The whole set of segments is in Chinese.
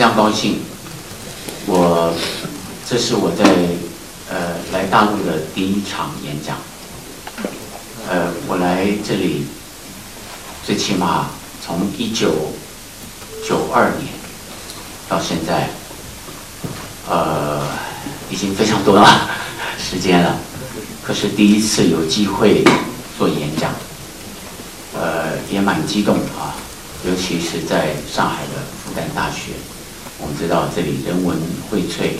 非常高兴，我这是我在呃来大陆的第一场演讲。呃，我来这里最起码从一九九二年到现在，呃，已经非常多了时间了。可是第一次有机会做演讲，呃，也蛮激动的啊，尤其是在上海的复旦大学。我们知道这里人文荟萃，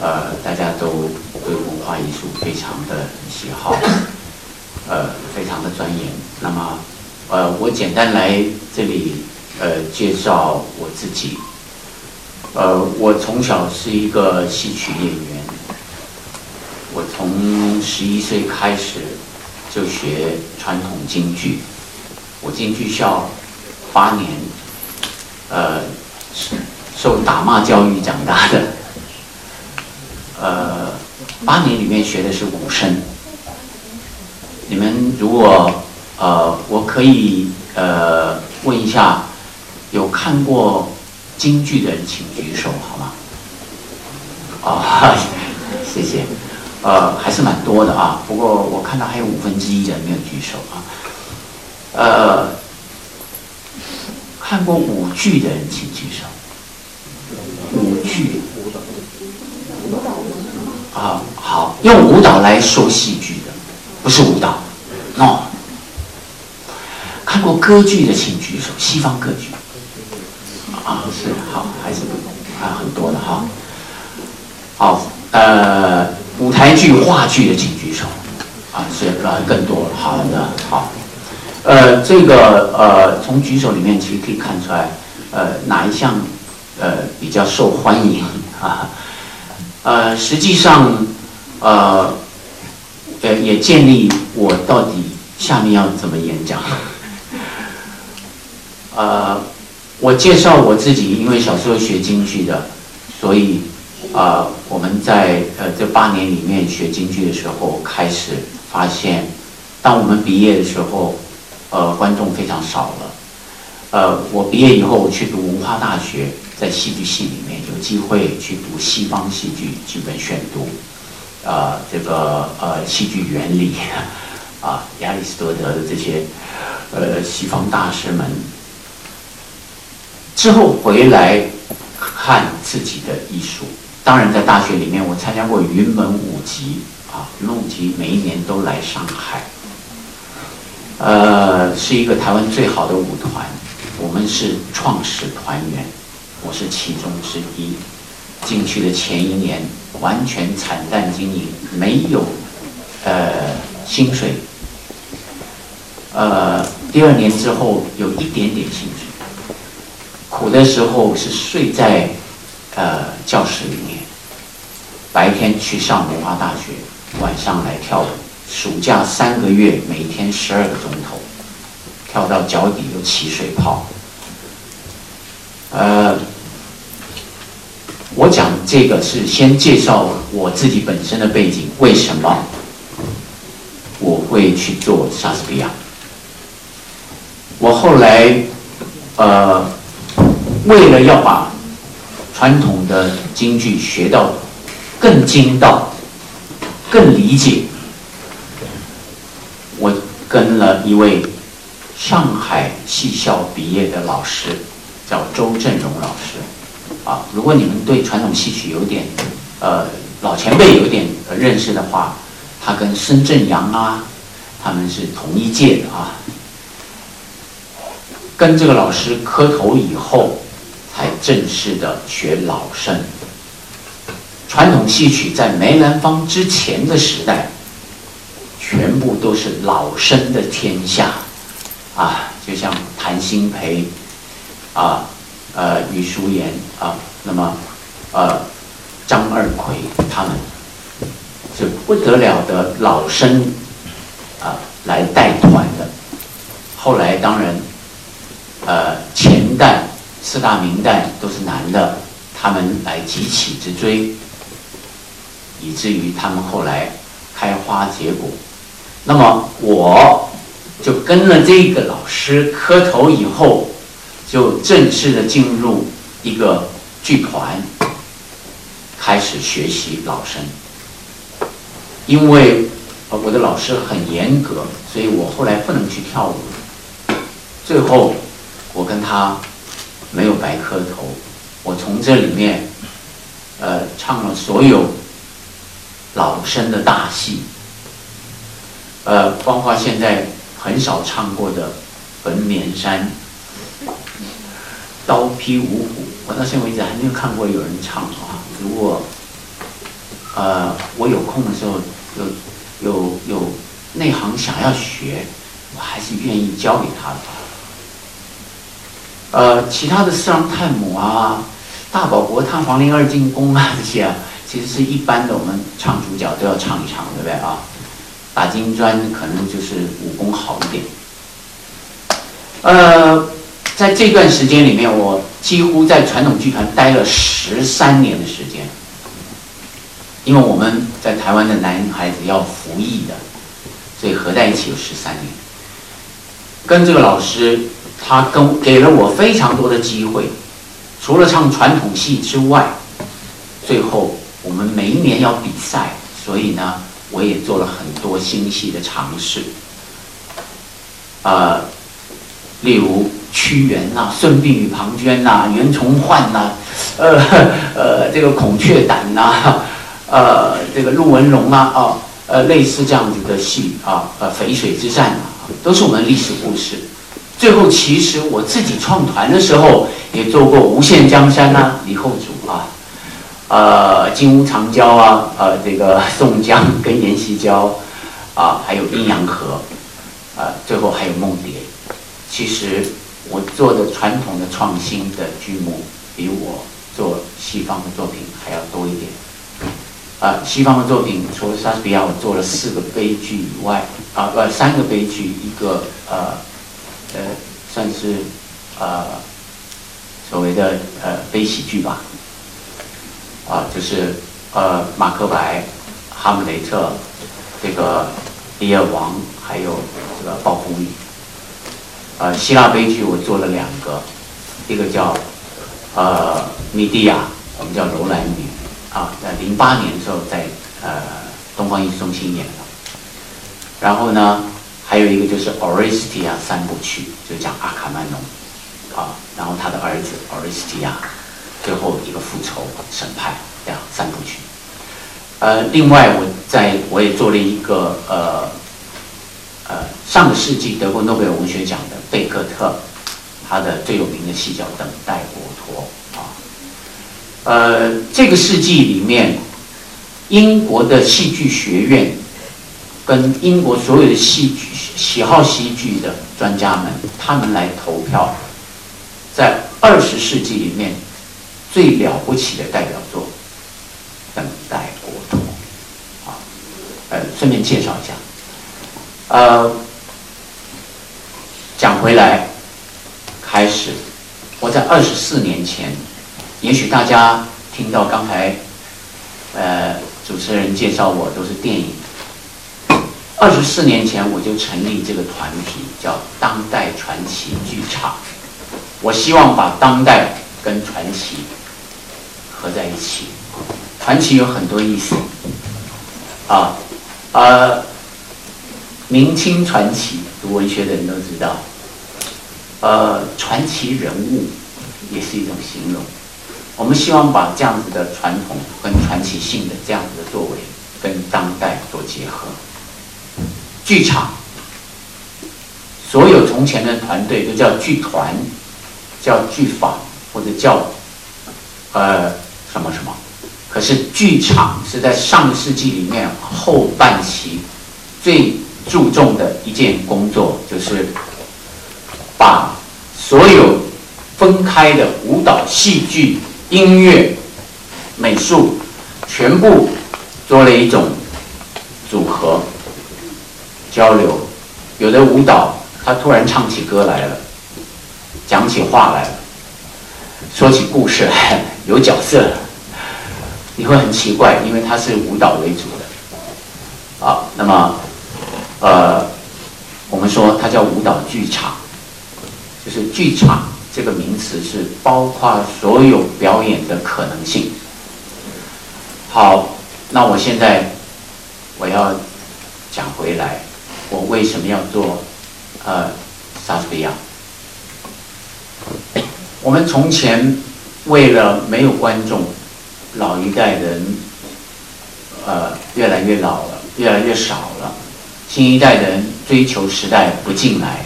呃，大家都对文化艺术非常的喜好，呃，非常的钻研。那么，呃，我简单来这里呃介绍我自己。呃，我从小是一个戏曲演员，我从十一岁开始就学传统京剧，我进剧校八年，呃。是受打骂教育长大的，呃，八年里面学的是武生。你们如果呃，我可以呃问一下，有看过京剧的人请举手好吗？啊，谢谢。呃，还是蛮多的啊。不过我看到还有五分之一的人没有举手啊。呃，看过舞剧的人请举手。舞剧舞蹈，啊，好，用舞蹈来说戏剧的，不是舞蹈，no。看过歌剧的请举手，西方歌剧，啊，是好，还是啊很多的哈。好，呃，舞台剧、话剧的请举手，啊，是呃更多了，好的，好，呃，这个呃，从举手里面其实可以看出来，呃，哪一项？呃，比较受欢迎啊，呃，实际上，呃，呃，也建立我到底下面要怎么演讲。呃，我介绍我自己，因为小时候学京剧的，所以啊，我们在呃这八年里面学京剧的时候，开始发现，当我们毕业的时候，呃，观众非常少了。呃，我毕业以后去读文化大学。在戏剧系里面有机会去读西方戏剧剧本选读，啊，这个呃戏剧原理，啊亚里士多德的这些呃西方大师们，之后回来看自己的艺术。当然，在大学里面，我参加过云门舞集啊，云门舞集每一年都来上海，呃，是一个台湾最好的舞团，我们是创始团员。我是其中之一，进去的前一年完全惨淡经营，没有呃薪水。呃，第二年之后有一点点薪水，苦的时候是睡在呃教室里面，白天去上文化大学，晚上来跳舞。暑假三个月，每天十二个钟头，跳到脚底都起水泡。呃。我讲这个是先介绍我自己本身的背景，为什么我会去做莎士比亚？我后来呃，为了要把传统的京剧学到更精到、更理解，我跟了一位上海戏校毕业的老师，叫周振荣老师。啊，如果你们对传统戏曲有点，呃，老前辈有点认识的话，他跟孙正阳啊，他们是同一届的啊。跟这个老师磕头以后，才正式的学老生。传统戏曲在梅兰芳之前的时代，全部都是老生的天下，啊，就像谭鑫培，啊，呃，余淑妍啊，那么，呃，张二奎他们，是不得了的老生，啊，来带团的。后来当然，呃，前代四大名旦都是男的，他们来急起直追，以至于他们后来开花结果。那么我就跟了这个老师磕头以后，就正式的进入一个剧团，开始学习老生。因为我的老师很严格，所以我后来不能去跳舞。最后，我跟他没有白磕头，我从这里面，呃，唱了所有老生的大戏，呃，包括现在很少唱过的《焚绵山》《刀劈五虎》，我到现在为止还没有看过有人唱啊。如果呃我有空的时候，有有有内行想要学，我还是愿意教给他的。呃，其他的四郎探母啊，大宝国探黄陵二进宫啊，这些啊，其实是一般的，我们唱主角都要唱一唱，对不对啊？打金砖可能就是武功好一点。呃，在这段时间里面，我几乎在传统剧团待了十三年的时间，因为我们在台湾的男孩子要服役的，所以合在一起有十三年，跟这个老师。他跟给了我非常多的机会，除了唱传统戏之外，最后我们每一年要比赛，所以呢，我也做了很多新戏的尝试。呃，例如屈原呐、孙膑与庞涓呐、袁崇焕呐，呃 呃，这个孔雀胆呐，呃，这个陆文龙啊，哦，呃，类似这样子的戏啊，呃，淝水之战啊，都是我们历史故事。最后，其实我自己创团的时候也做过《无限江山》呐，李后主啊，呃，《金屋藏娇》啊，呃，这个宋江跟阎锡交啊，还有《阴阳河》，啊，最后还有《梦蝶》。其实我做的传统的创新的剧目，比我做西方的作品还要多一点。啊，西方的作品除了莎士比亚，我做了四个悲剧以外，啊，不，三个悲剧，一个呃。呃，算是呃所谓的呃悲喜剧吧，啊，就是呃马克白、哈姆雷特、这个李尔王，还有这个暴风雨。呃，希腊悲剧我做了两个，一个叫呃米蒂亚，我们叫楼兰女，啊，在零八年的时候在呃东方艺术中心演的，然后呢。还有一个就是《Orestia》三部曲，就讲阿卡曼农，啊，然后他的儿子 Orestia，最后一个复仇审判这样三部曲。呃，另外我在我也做了一个呃呃上个世纪得过诺贝尔文学奖的贝克特，他的最有名的戏叫《等待国托》啊。呃，这个世纪里面，英国的戏剧学院。跟英国所有的戏剧喜好戏剧的专家们，他们来投票，在二十世纪里面最了不起的代表作《等待国托》啊，呃，顺便介绍一下，呃，讲回来，开始，我在二十四年前，也许大家听到刚才，呃，主持人介绍我都是电影。二十四年前，我就成立这个团体，叫当代传奇剧场。我希望把当代跟传奇合在一起。传奇有很多意思，啊，呃，明清传奇，读文学的人都知道。呃，传奇人物也是一种形容。我们希望把这样子的传统跟传奇性的这样子的作为，跟当代做结合。剧场，所有从前的团队都叫剧团，叫剧坊或者叫呃什么什么，可是剧场是在上个世纪里面后半期最注重的一件工作，就是把所有分开的舞蹈、戏剧、音乐、美术全部做了一种组合交流。有的舞蹈，他突然唱起歌来了，讲起话来了，说起故事来，有角色。你会很奇怪，因为它是舞蹈为主的，啊，那么，呃，我们说它叫舞蹈剧场，就是剧场这个名词是包括所有表演的可能性。好，那我现在我要讲回来，我为什么要做呃莎士比亚？我们从前为了没有观众。老一代人，呃，越来越老了，越来越少了。新一代人追求时代不进来。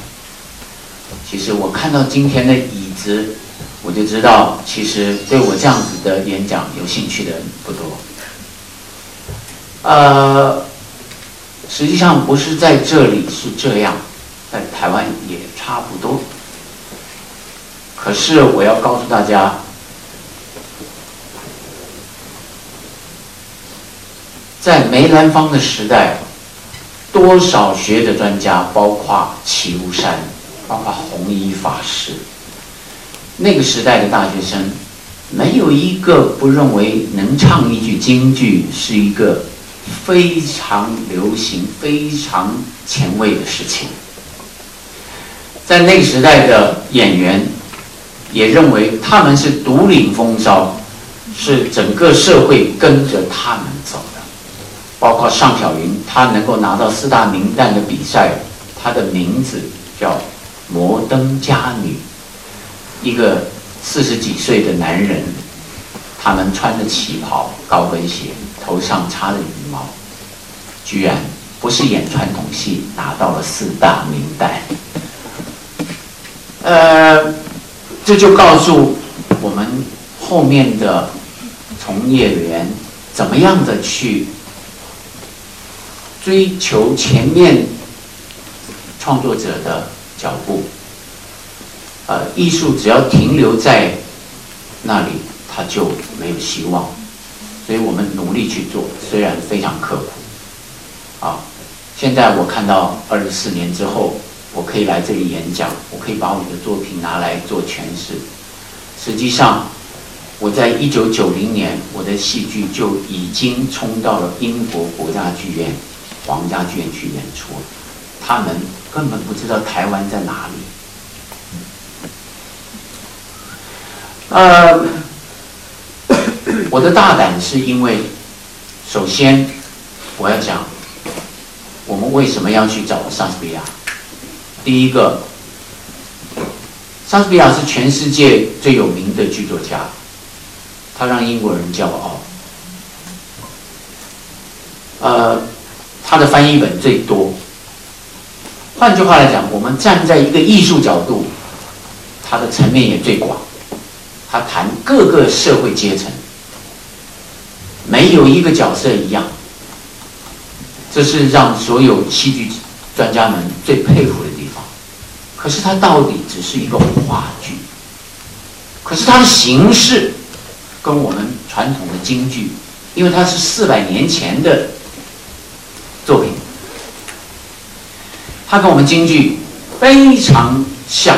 其实我看到今天的椅子，我就知道，其实对我这样子的演讲有兴趣的人不多。呃，实际上不是在这里是这样，在台湾也差不多。可是我要告诉大家。在梅兰芳的时代，多少学者专家，包括齐如山，包括弘一法师，那个时代的大学生，没有一个不认为能唱一句京剧是一个非常流行、非常前卫的事情。在那个时代的演员，也认为他们是独领风骚，是整个社会跟着他们走的。包括尚小云，他能够拿到四大名旦的比赛，他的名字叫摩登佳女。一个四十几岁的男人，他们穿着旗袍、高跟鞋，头上插着羽毛，居然不是演传统戏拿到了四大名旦。呃，这就告诉我们后面的从业员怎么样的去。追求前面创作者的脚步，呃，艺术只要停留在那里，它就没有希望。所以我们努力去做，虽然非常刻苦。啊，现在我看到二十四年之后，我可以来这里演讲，我可以把我的作品拿来做诠释。实际上，我在一九九零年，我的戏剧就已经冲到了英国国家剧院。皇家剧院去演出，他们根本不知道台湾在哪里。呃，我的大胆是因为，首先我要讲，我们为什么要去找莎士比亚？第一个，莎士比亚是全世界最有名的剧作家，他让英国人骄傲。呃。他的翻译本最多。换句话来讲，我们站在一个艺术角度，它的层面也最广。他谈各个社会阶层，没有一个角色一样。这是让所有戏剧专家们最佩服的地方。可是它到底只是一个话剧。可是它的形式跟我们传统的京剧，因为它是四百年前的。作品，它跟我们京剧非常像，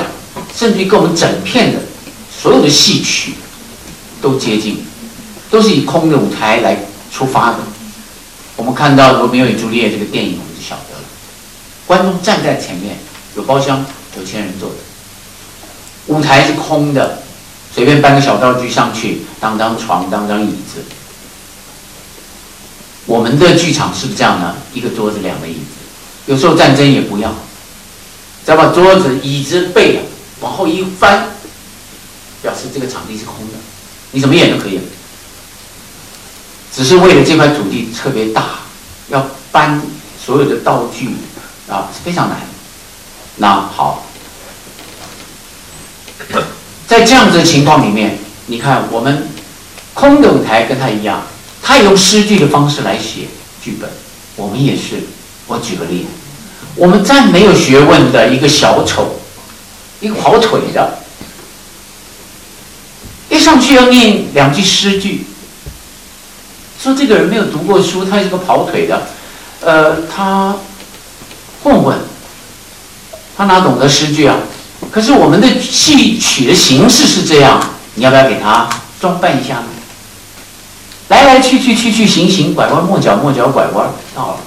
甚至于跟我们整片的所有的戏曲都接近，都是以空的舞台来出发的。我们看到《罗密欧与朱丽叶》这个电影，我们就晓得了，观众站在前面，有包厢，有钱人坐的，舞台是空的，随便搬个小道具上去，当张床，当张椅子。我们的剧场是不是这样呢？一个桌子，两个椅子，有时候战争也不要，只要把桌子、椅子背往后一翻，表示这个场地是空的，你怎么演都可以。只是为了这块土地特别大，要搬所有的道具啊，是非常难。那好，在这样子的情况里面，你看我们空的舞台跟他一样。他也用诗句的方式来写剧本。我们也是，我举个例子，我们再没有学问的一个小丑，一个跑腿的，一上去要念两句诗句，说这个人没有读过书，他是个跑腿的，呃，他混混，他哪懂得诗句啊？可是我们的戏曲的形式是这样，你要不要给他装扮一下呢？来来去去去去行行，拐弯抹角抹角拐弯，到了。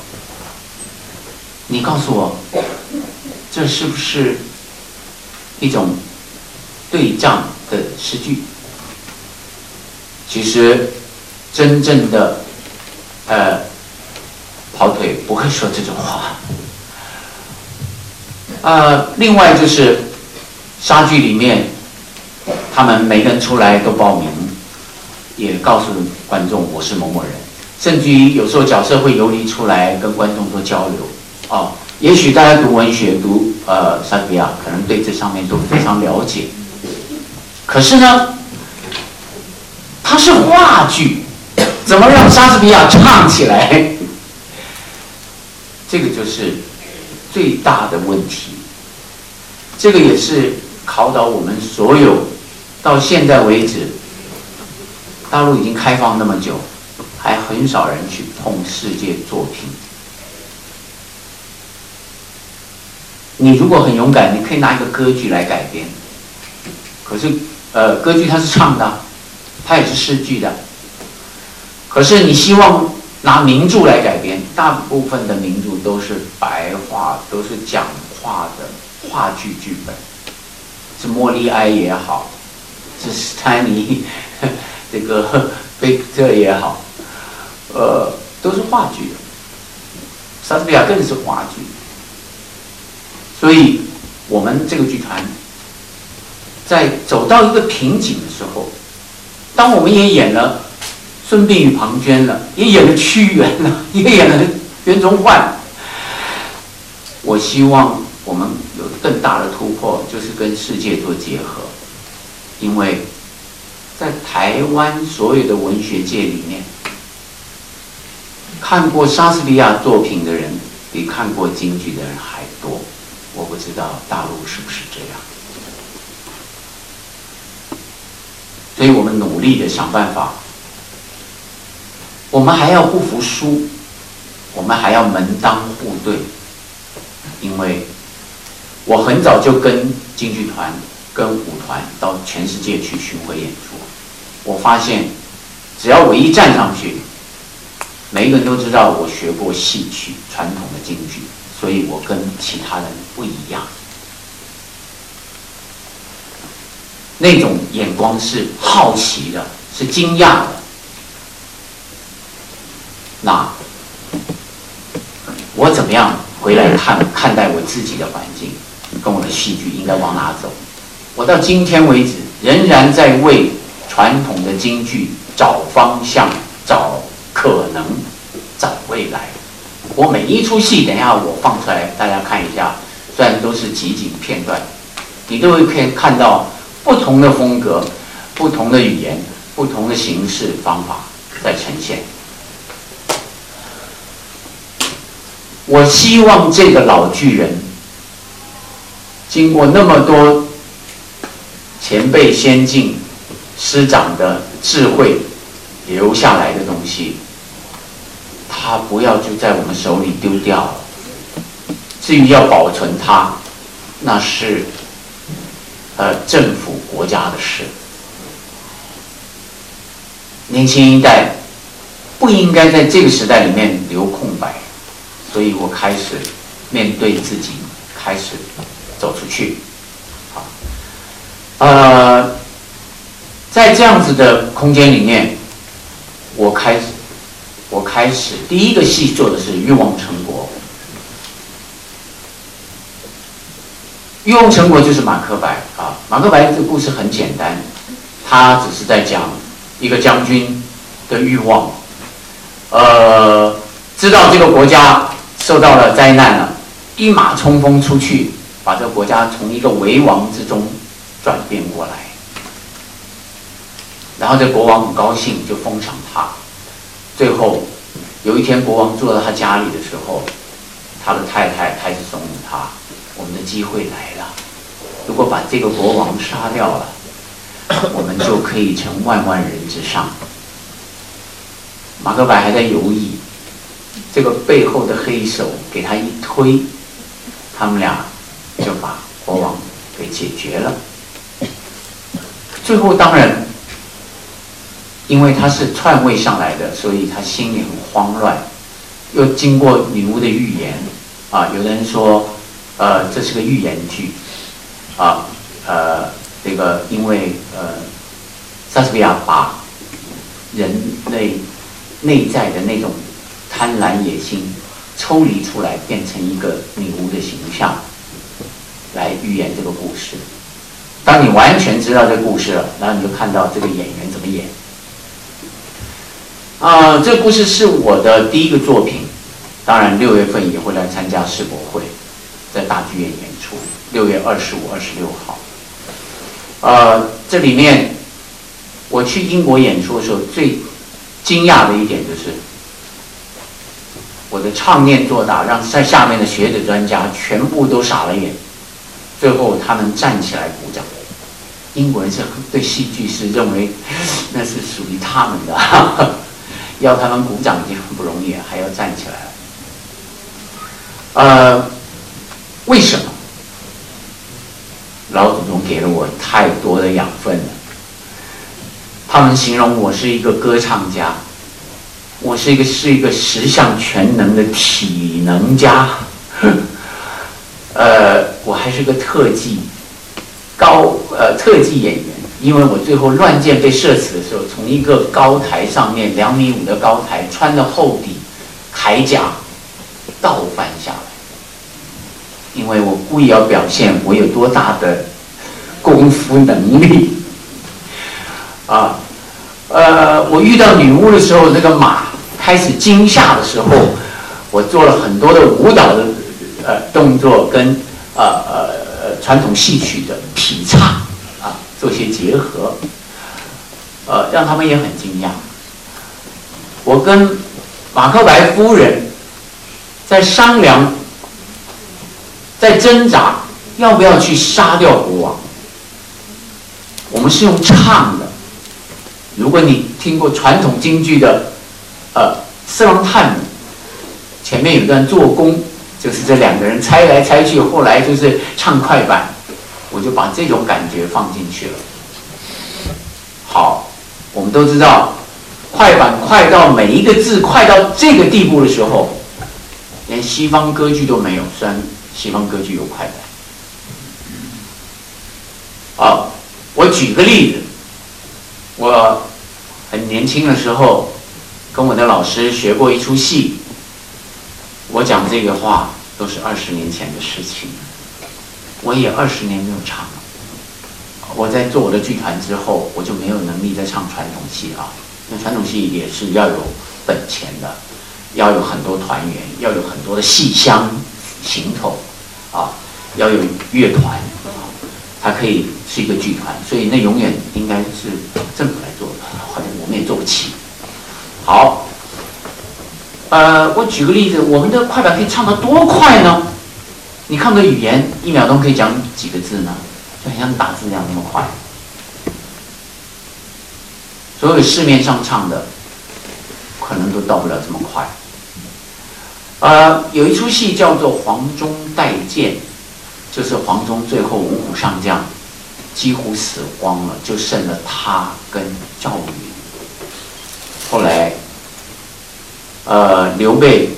你告诉我，这是不是一种对仗的诗句？其实，真正的呃跑腿不会说这种话。呃，另外就是莎剧里面，他们每个人出来都报名。也告诉观众我是某某人，甚至于有时候角色会游离出来跟观众做交流。哦，也许大家读文学、读呃莎士比亚，可能对这上面都非常了解。可是呢，它是话剧，怎么让莎士比亚唱起来？这个就是最大的问题。这个也是考倒我们所有到现在为止。大陆已经开放那么久，还很少人去碰世界作品。你如果很勇敢，你可以拿一个歌剧来改编。可是，呃，歌剧它是唱的，它也是诗句的。可是你希望拿名著来改编，大部分的名著都是白话，都是讲话的话剧剧本，是莫里埃也好，是斯坦尼。这个贝克特也好，呃，都是话剧的，莎士比亚更是话剧。所以，我们这个剧团在走到一个瓶颈的时候，当我们也演了《孙膑与庞涓》了，也演了屈原了，也演了袁崇焕，我希望我们有更大的突破，就是跟世界做结合，因为。在台湾所有的文学界里面，看过莎士比亚作品的人比看过京剧的人还多。我不知道大陆是不是这样，所以我们努力的想办法。我们还要不服输，我们还要门当户对，因为我很早就跟京剧团、跟舞团到全世界去巡回演出。我发现，只要我一站上去，每一个人都知道我学过戏曲传统的京剧，所以我跟其他人不一样。那种眼光是好奇的，是惊讶的。那我怎么样回来看看待我自己的环境，跟我的戏剧应该往哪走？我到今天为止仍然在为。传统的京剧找方向、找可能、找未来。我每一出戏，等一下我放出来，大家看一下。虽然都是集锦片段，你都会可以看到不同的风格、不同的语言、不同的形式方法在呈现。我希望这个老巨人，经过那么多前辈先进。师长的智慧留下来的东西，他不要就在我们手里丢掉。至于要保存它，那是呃政府国家的事。年轻一代不应该在这个时代里面留空白，所以我开始面对自己，开始走出去。好，呃。在这样子的空间里面，我开始，我开始第一个戏做的是《欲望成果》。《欲望成果》就是马克白啊，马克白这个故事很简单，他只是在讲一个将军的欲望，呃，知道这个国家受到了灾难了，一马冲锋出去，把这个国家从一个危亡之中转变过来。然后这国王很高兴，就封赏他。最后有一天国王坐到他家里的时候，他的太太开始怂恿他：我们的机会来了，如果把这个国王杀掉了，我们就可以成万万人之上。马克白还在犹豫，这个背后的黑手给他一推，他们俩就把国王给解决了。最后当然，因为他是篡位上来的，所以他心里很慌乱。又经过女巫的预言，啊，有的人说，呃，这是个预言剧，啊，呃，这个因为呃，莎士比亚把人类内在的那种贪婪野心抽离出来，变成一个女巫的形象，来预言这个故事。当你完全知道这个故事了，然后你就看到这个演员怎么演。啊，这故事是我的第一个作品，当然六月份也会来参加世博会，在大剧院演出，六月二十五、二十六号。呃，这里面我去英国演出的时候，最惊讶的一点就是，我的唱念做打，让在下面的学者专家全部都傻了眼。最后，他们站起来鼓掌。英国人是对戏剧是认为 那是属于他们的，要他们鼓掌已经很不容易，还要站起来。呃，为什么？老祖宗给了我太多的养分了。他们形容我是一个歌唱家，我是一个是一个十项全能的体能家。呃，我还是个特技高呃特技演员，因为我最后乱箭被射死的时候，从一个高台上面两米五的高台，穿着厚底铠甲倒翻下来，因为我故意要表现我有多大的功夫能力啊，呃，我遇到女巫的时候，那个马开始惊吓的时候，我做了很多的舞蹈的。呃，动作跟呃呃传统戏曲的劈叉，做些结合，呃，让他们也很惊讶。我跟马克白夫人在商量，在挣扎要不要去杀掉国王。我们是用唱的，如果你听过传统京剧的呃《四郎探母》，前面有段做工。就是这两个人猜来猜去，后来就是唱快板，我就把这种感觉放进去了。好，我们都知道，快板快到每一个字快到这个地步的时候，连西方歌剧都没有，虽然西方歌剧有快板。好，我举个例子，我很年轻的时候，跟我的老师学过一出戏。我讲这个话都是二十年前的事情，我也二十年没有唱了。我在做我的剧团之后，我就没有能力再唱传统戏啊。那传统戏也是要有本钱的，要有很多团员，要有很多的戏箱行头啊，要有乐团啊，它可以是一个剧团，所以那永远应该是政府来做的，好像我们也做不起。好。呃，我举个例子，我们的快板可以唱得多快呢？你看个语言，一秒钟可以讲几个字呢？就很像打字一样那么快。所有市面上唱的，可能都到不了这么快。呃，有一出戏叫做《黄忠带剑》，就是黄忠最后五虎上将几乎死光了，就剩了他跟赵云。后来。呃，刘备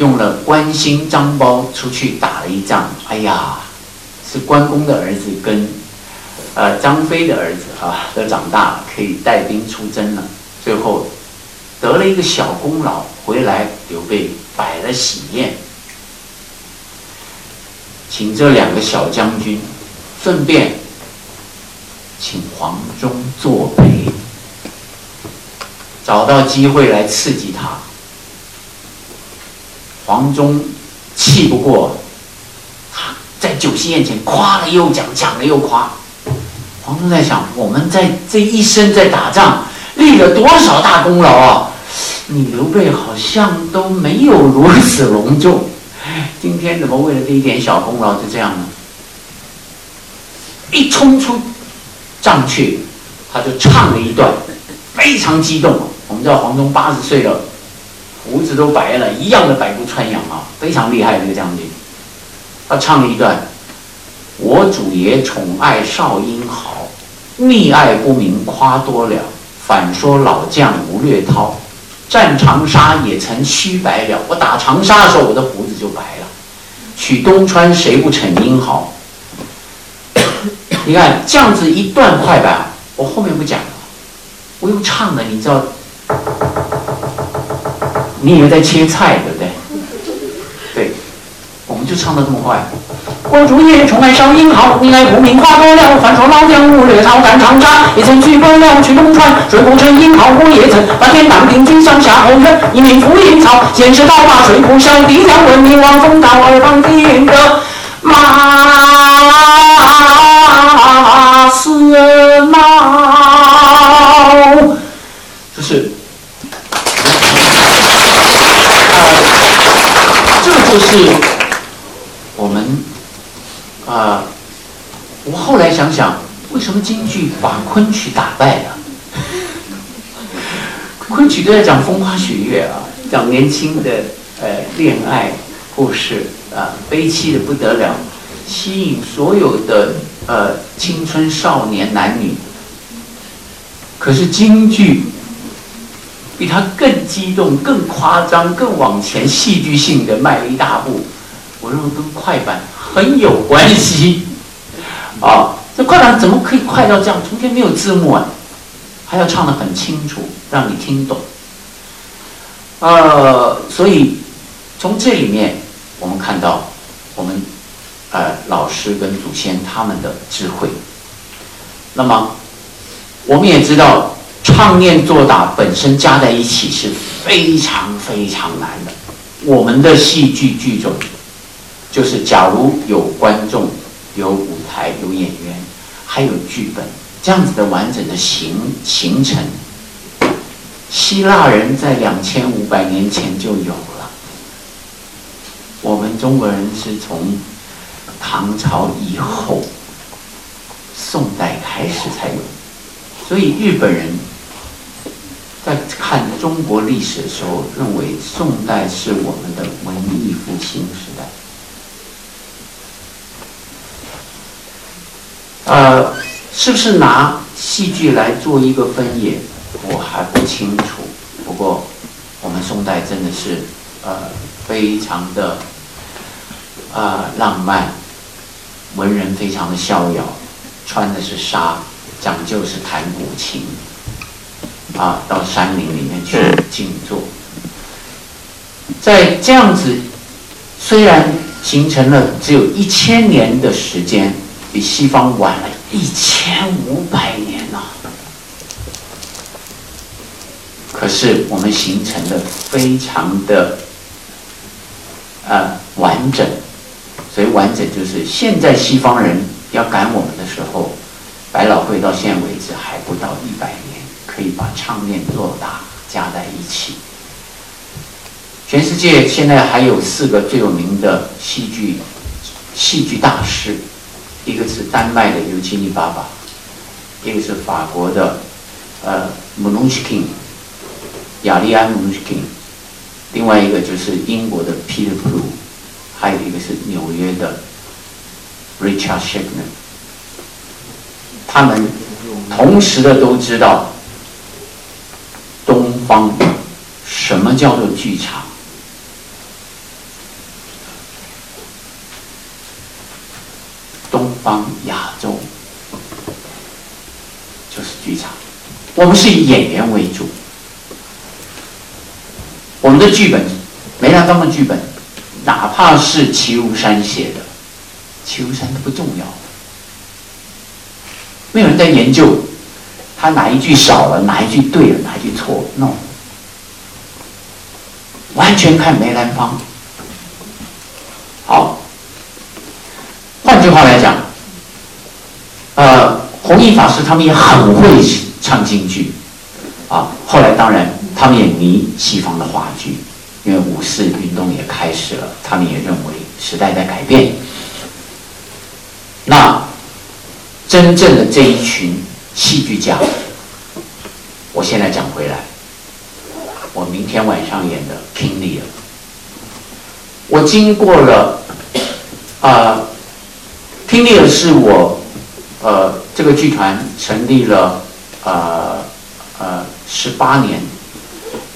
用了关心张苞出去打了一仗，哎呀，是关公的儿子跟呃张飞的儿子啊，都长大了，可以带兵出征了。最后得了一个小功劳，回来刘备摆了喜宴，请这两个小将军，顺便请黄忠作陪。找到机会来刺激他，黄忠气不过，他在酒席宴前夸了又讲，讲了又夸。黄忠在想：我们在这一生在打仗，立了多少大功劳啊！你刘备好像都没有如此隆重，今天怎么为了这一点小功劳就这样呢？一冲出帐去，他就唱了一段，非常激动。我们知道黄忠八十岁了，胡子都白了，一样的百步穿杨啊，非常厉害的一个将军。他唱了一段：“我主爷宠爱少英豪，溺爱不明夸多了。反说老将吴略涛，战长沙也曾须白了。我打长沙的时候，我的胡子就白了。取东川谁不逞英豪？” 你看这样子一段快板，我后面不讲了，我用唱的，你知道？你以为在切菜，对不对？对，我们就唱的这么快。我主爷宠爱少英豪，你爱不明花多了。反手老将吴略超战长沙，也曾去不了去东川，水浒成英豪，我也曾把天当定军上下后院，一命赴阴曹，见识刀把水不小，地将闻名望风刀二方天的马。四毛，就是，这就是我们啊。我后来想想，为什么京剧把昆曲打败了？昆曲都在讲风花雪月啊，讲年轻的呃恋爱故事啊，悲凄的不得了，吸引所有的。呃，青春少年男女，可是京剧比他更激动、更夸张、更往前、戏剧性的迈了一大步。我认为跟快板很有关系。啊，这快板怎么可以快到这样？中间没有字幕啊，还要唱得很清楚，让你听懂。呃，所以从这里面我们看到我们。呃，老师跟祖先他们的智慧。那么，我们也知道，唱念做打本身加在一起是非常非常难的。我们的戏剧剧种，就是假如有观众、有舞台、有演员，还有剧本，这样子的完整的形形成，希腊人在两千五百年前就有了。我们中国人是从。唐朝以后，宋代开始才有，所以日本人在看中国历史的时候，认为宋代是我们的文艺复兴时代。呃，是不是拿戏剧来做一个分野，我还不清楚。不过，我们宋代真的是呃非常的啊浪漫。文人非常的逍遥，穿的是纱，讲究是弹古琴，啊，到山林里面去静坐。在这样子，虽然形成了只有一千年的时间，比西方晚了一千五百年呐，可是我们形成的非常的呃完整。所以完整就是现在西方人要赶我们的时候，百老汇到现在为止还不到一百年，可以把唱念做打加在一起。全世界现在还有四个最有名的戏剧戏剧大师，一个是丹麦的尤金尼爸爸，一个是法国的呃 m o n u s h k i n 亚利安穆龙斯基另外一个就是英国的 Peter Blue。还有一个是纽约的 Richard s h a k m a n 他们同时的都知道东方什么叫做剧场，东方亚洲就是剧场，我们是以演员为主，我们的剧本梅兰芳的剧本。哪怕是齐如山写的，齐如山都不重要，没有人在研究他哪一句少了，哪一句对了，哪一句错，no，完全看梅兰芳。好，换句话来讲，呃，弘一法师他们也很会唱京剧，啊，后来当然他们也迷西方的话剧，因为五四运动也开始了，他们也认为时代在改变。那真正的这一群戏剧家，我现在讲回来，我明天晚上演的《King Lear》，我经过了啊，《King Lear》是我呃这个剧团成立了呃呃十八年，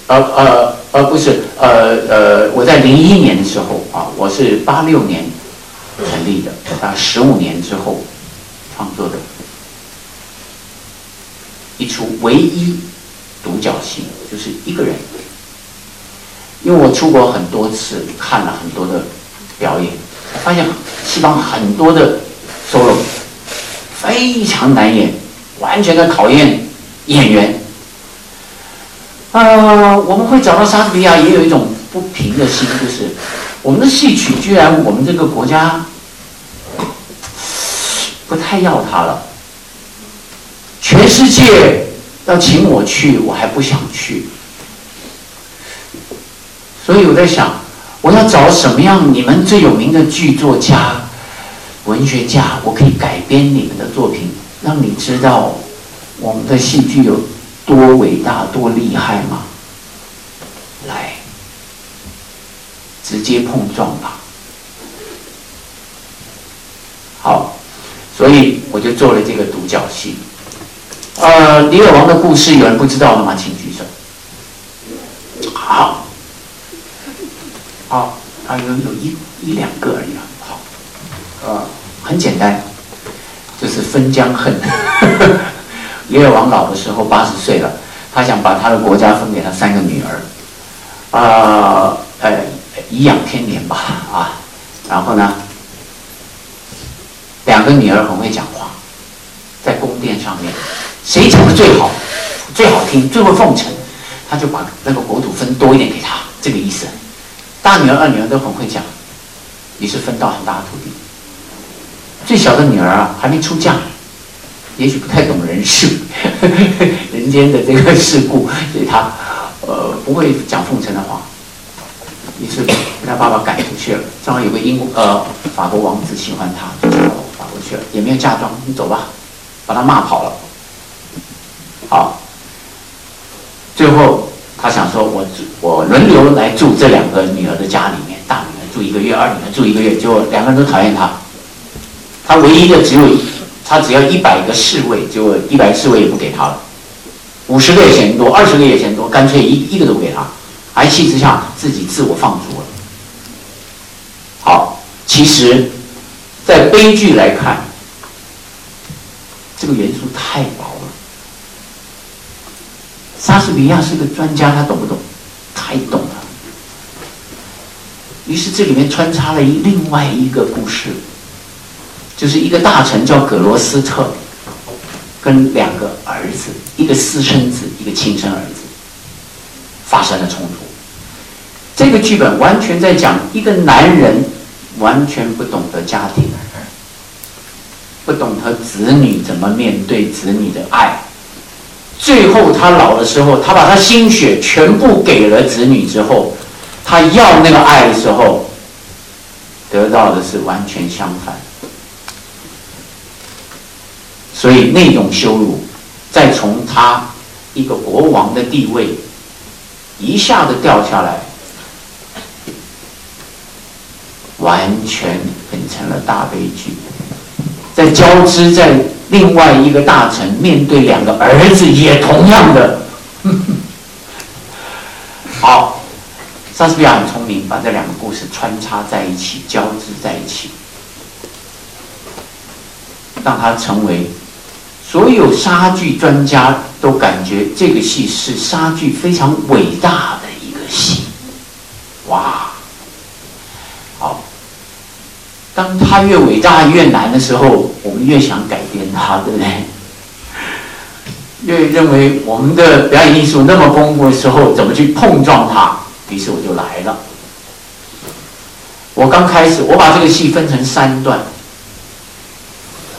呃呃呃不是呃呃我在零一年的时候啊，我是八六年成立的，大概十五年之后创作的一出唯一独角戏，就是一个人。因为我出国很多次，看了很多的表演，发现西方很多的 solo 非常难演，完全的考验演员。啊，我们会找到莎士比亚，也有一种不平的心，就是我们的戏曲居然我们这个国家不太要他了。全世界要请我去，我还不想去。所以我在想，我要找什么样你们最有名的剧作家、文学家，我可以改编你们的作品，让你知道我们的戏剧有多伟大、多厉害吗？来，直接碰撞吧。好，所以我就做了这个独角戏。呃，李尔王的故事有人不知道的吗？请举手。好。好，啊，有有一一两个而已啊。啊，很简单，就是分疆恨。李尔王老的时候八十岁了，他想把他的国家分给他三个女儿，啊，呃，颐养天年吧，啊，然后呢，两个女儿很会讲话，在宫殿上面，谁讲的最好，最好听，最会奉承，他就把那个国土分多一点给他，这个意思。大女儿、二女儿都很会讲，于是分到很大的土地。最小的女儿啊，还没出嫁，也许不太懂人事，人间的这个世故，所以她呃不会讲奉承的话，于是被他爸爸赶出去了。正好有个英国呃法国王子喜欢她，就到法国去了，也没有嫁妆，你走吧，把他骂跑了。好，最后。他想说：“我，我轮流来住这两个女儿的家里面，大女儿住一个月，二女儿住一个月，结果两个人都讨厌他。他唯一的只有，他只要一百个侍卫，结果一百侍卫也不给他了，五十个也嫌多，二十个也嫌多，干脆一一个都不给他。一气之下，自己自我放逐了。好，其实，在悲剧来看，这个元素太薄了。”莎士比亚是个专家，他懂不懂？太懂了。于是这里面穿插了一另外一个故事，就是一个大臣叫葛罗斯特，跟两个儿子，一个私生子，一个亲生儿子，发生了冲突。这个剧本完全在讲一个男人完全不懂得家庭，不懂得子女怎么面对子女的爱。最后，他老的时候，他把他心血全部给了子女之后，他要那个爱的时候，得到的是完全相反。所以那种羞辱，再从他一个国王的地位一下子掉下来，完全变成了大悲剧，在交织在。另外一个大臣面对两个儿子，也同样的。好，莎士比亚很聪明，把这两个故事穿插在一起，交织在一起，让它成为所有杀剧专家都感觉这个戏是杀剧非常伟大的一个戏。哇！好当他越伟大越难的时候，我们越想改变他，对不对？越认为我们的表演艺术那么丰富的时候，怎么去碰撞它？于是我就来了。我刚开始，我把这个戏分成三段。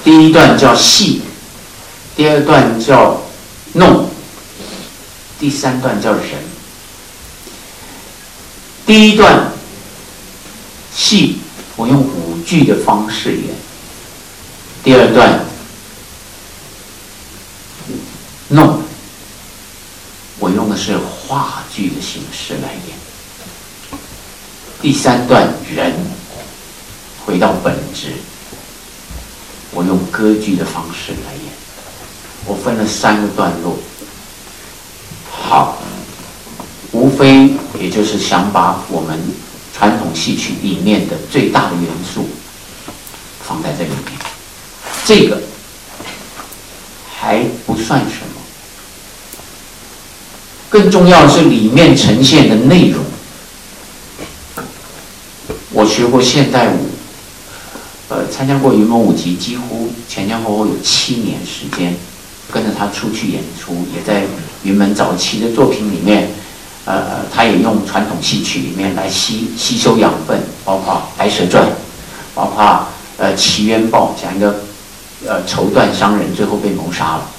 第一段叫戏，第二段叫弄，第三段叫人。第一段戏我用舞剧的方式演，第二段弄我用的是话剧的形式来演，第三段人回到本质，我用歌剧的方式来演，我分了三个段落。好，无非也就是想把我们传统戏曲里面的最大的元素放在这里面，这个还不算什么，更重要的是里面呈现的内容。我学过现代舞，呃，参加过云门舞集，几乎前前后后有七年时间，跟着他出去演出，也在。云门早期的作品里面，呃，他也用传统戏曲里面来吸吸收养分，包括《白蛇传》，包括呃《奇冤报》，讲一个呃绸缎商人最后被谋杀了，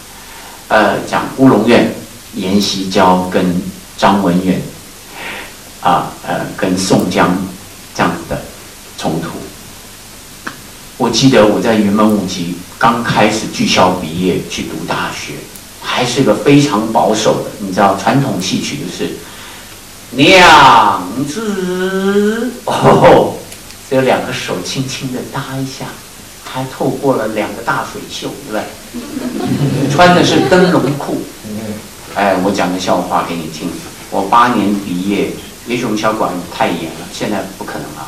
呃，讲乌龙院阎锡娇跟张文远，啊呃跟宋江这样的冲突。我记得我在云门舞集刚开始剧校毕业去读大学。还是个非常保守的，你知道，传统戏曲就是娘子哦，只有两个手轻轻的搭一下，还透过了两个大水袖，对不对？穿的是灯笼裤。哎，我讲个笑话给你听。我八年毕业，也许我们小馆太严了，现在不可能了，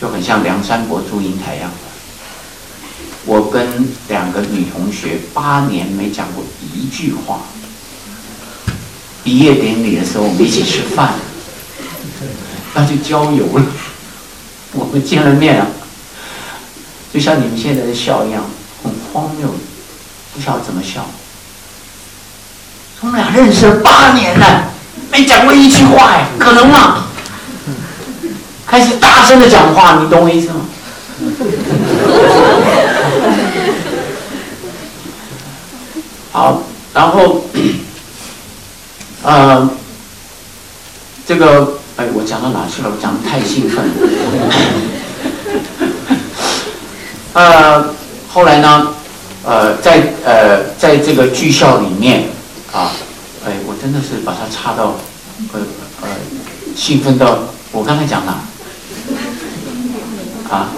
就很像梁山伯祝英台一样。我跟两个女同学八年没讲过一句话。毕业典礼的时候，我们一起吃饭，那就郊游了。我们见了面啊，就像你们现在的笑一样，很荒谬，不晓得怎么笑。我们俩认识了八年了，没讲过一句话呀，可能吗？开始大声的讲话，你懂我意思吗？好，然后，呃，这个，哎，我讲到哪去了？我讲的太兴奋了。呃，后来呢，呃，在呃，在这个剧校里面啊，哎，我真的是把它插到，呃呃，兴奋到我刚才讲哪？啊，